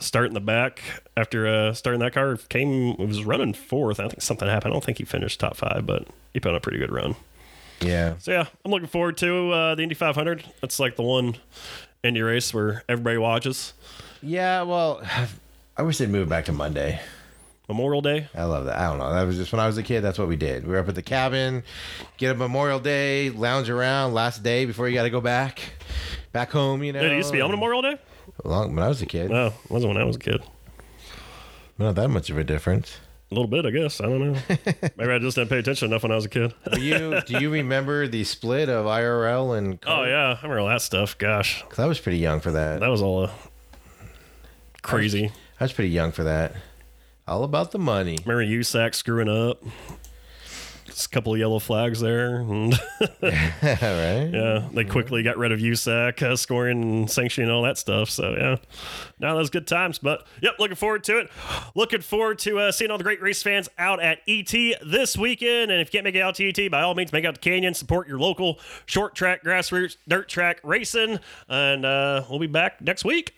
start in the back after uh, starting that car. Came it was running fourth. I think something happened. I don't think he finished top five, but he put on a pretty good run. Yeah, So yeah, I'm looking forward to uh, the Indy 500. That's like the one Indy race where everybody watches. yeah. Well, (sighs) I wish they'd move back to Monday. Memorial Day. I love that. I don't know. That was just when I was a kid. That's what we did. We were up at the cabin, get a Memorial Day, lounge around, last day before you got to go back, back home. You know, it used to be on Memorial Day? Long, when I was a kid, No, it wasn't when I was a kid. not that much of a difference. A little bit, I guess. I don't know. (laughs) Maybe I just didn't pay attention enough when I was a kid. Do you do you remember the split of IRL and? (laughs) oh yeah, I remember all that stuff. Gosh, 'Cause I was pretty young for that. that was all uh, crazy. I was pretty young for that. All about the money. Remember USAC screwing up? A couple of yellow flags there. And (laughs) right? yeah, they quickly got rid of USAC uh, scoring and sanctioning all that stuff. So yeah, now those good times. But yep, looking forward to it. Looking forward to uh, seeing all the great race fans out at ET this weekend. And if you can't make it out to ET, by all means, make out to Canyon. Support your local short track, grassroots, dirt track racing. And uh, we'll be back next week.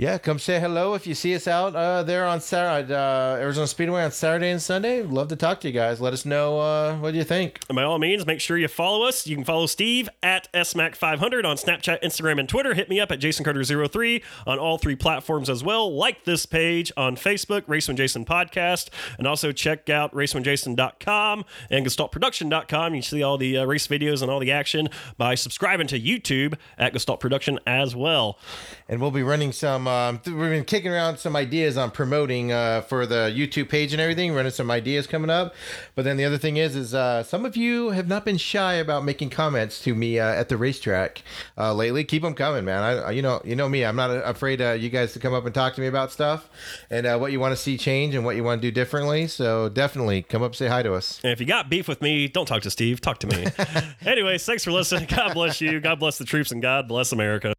Yeah, come say hello if you see us out uh, there on Saturday, uh, Arizona Speedway on Saturday and Sunday. Love to talk to you guys. Let us know uh, what you think. And by all means, make sure you follow us. You can follow Steve at SMAC500 on Snapchat, Instagram, and Twitter. Hit me up at JasonCarter03 on all three platforms as well. Like this page on Facebook, Race When Jason Podcast, and also check out RaceWhenJason.com and GestaltProduction.com. You can see all the uh, race videos and all the action by subscribing to YouTube at Gestalt Production as well. And we'll be running some. Um, we've been kicking around some ideas on promoting uh, for the YouTube page and everything. Running some ideas coming up. But then the other thing is, is uh, some of you have not been shy about making comments to me uh, at the racetrack uh, lately. Keep them coming, man. I, I- you know, you know me. I'm not afraid uh, you guys to come up and talk to me about stuff and uh, what you want to see change and what you want to do differently. So definitely come up, say hi to us. And if you got beef with me, don't talk to Steve, talk to me. (laughs) Anyways, thanks for listening. God bless you. God bless the troops and God bless America.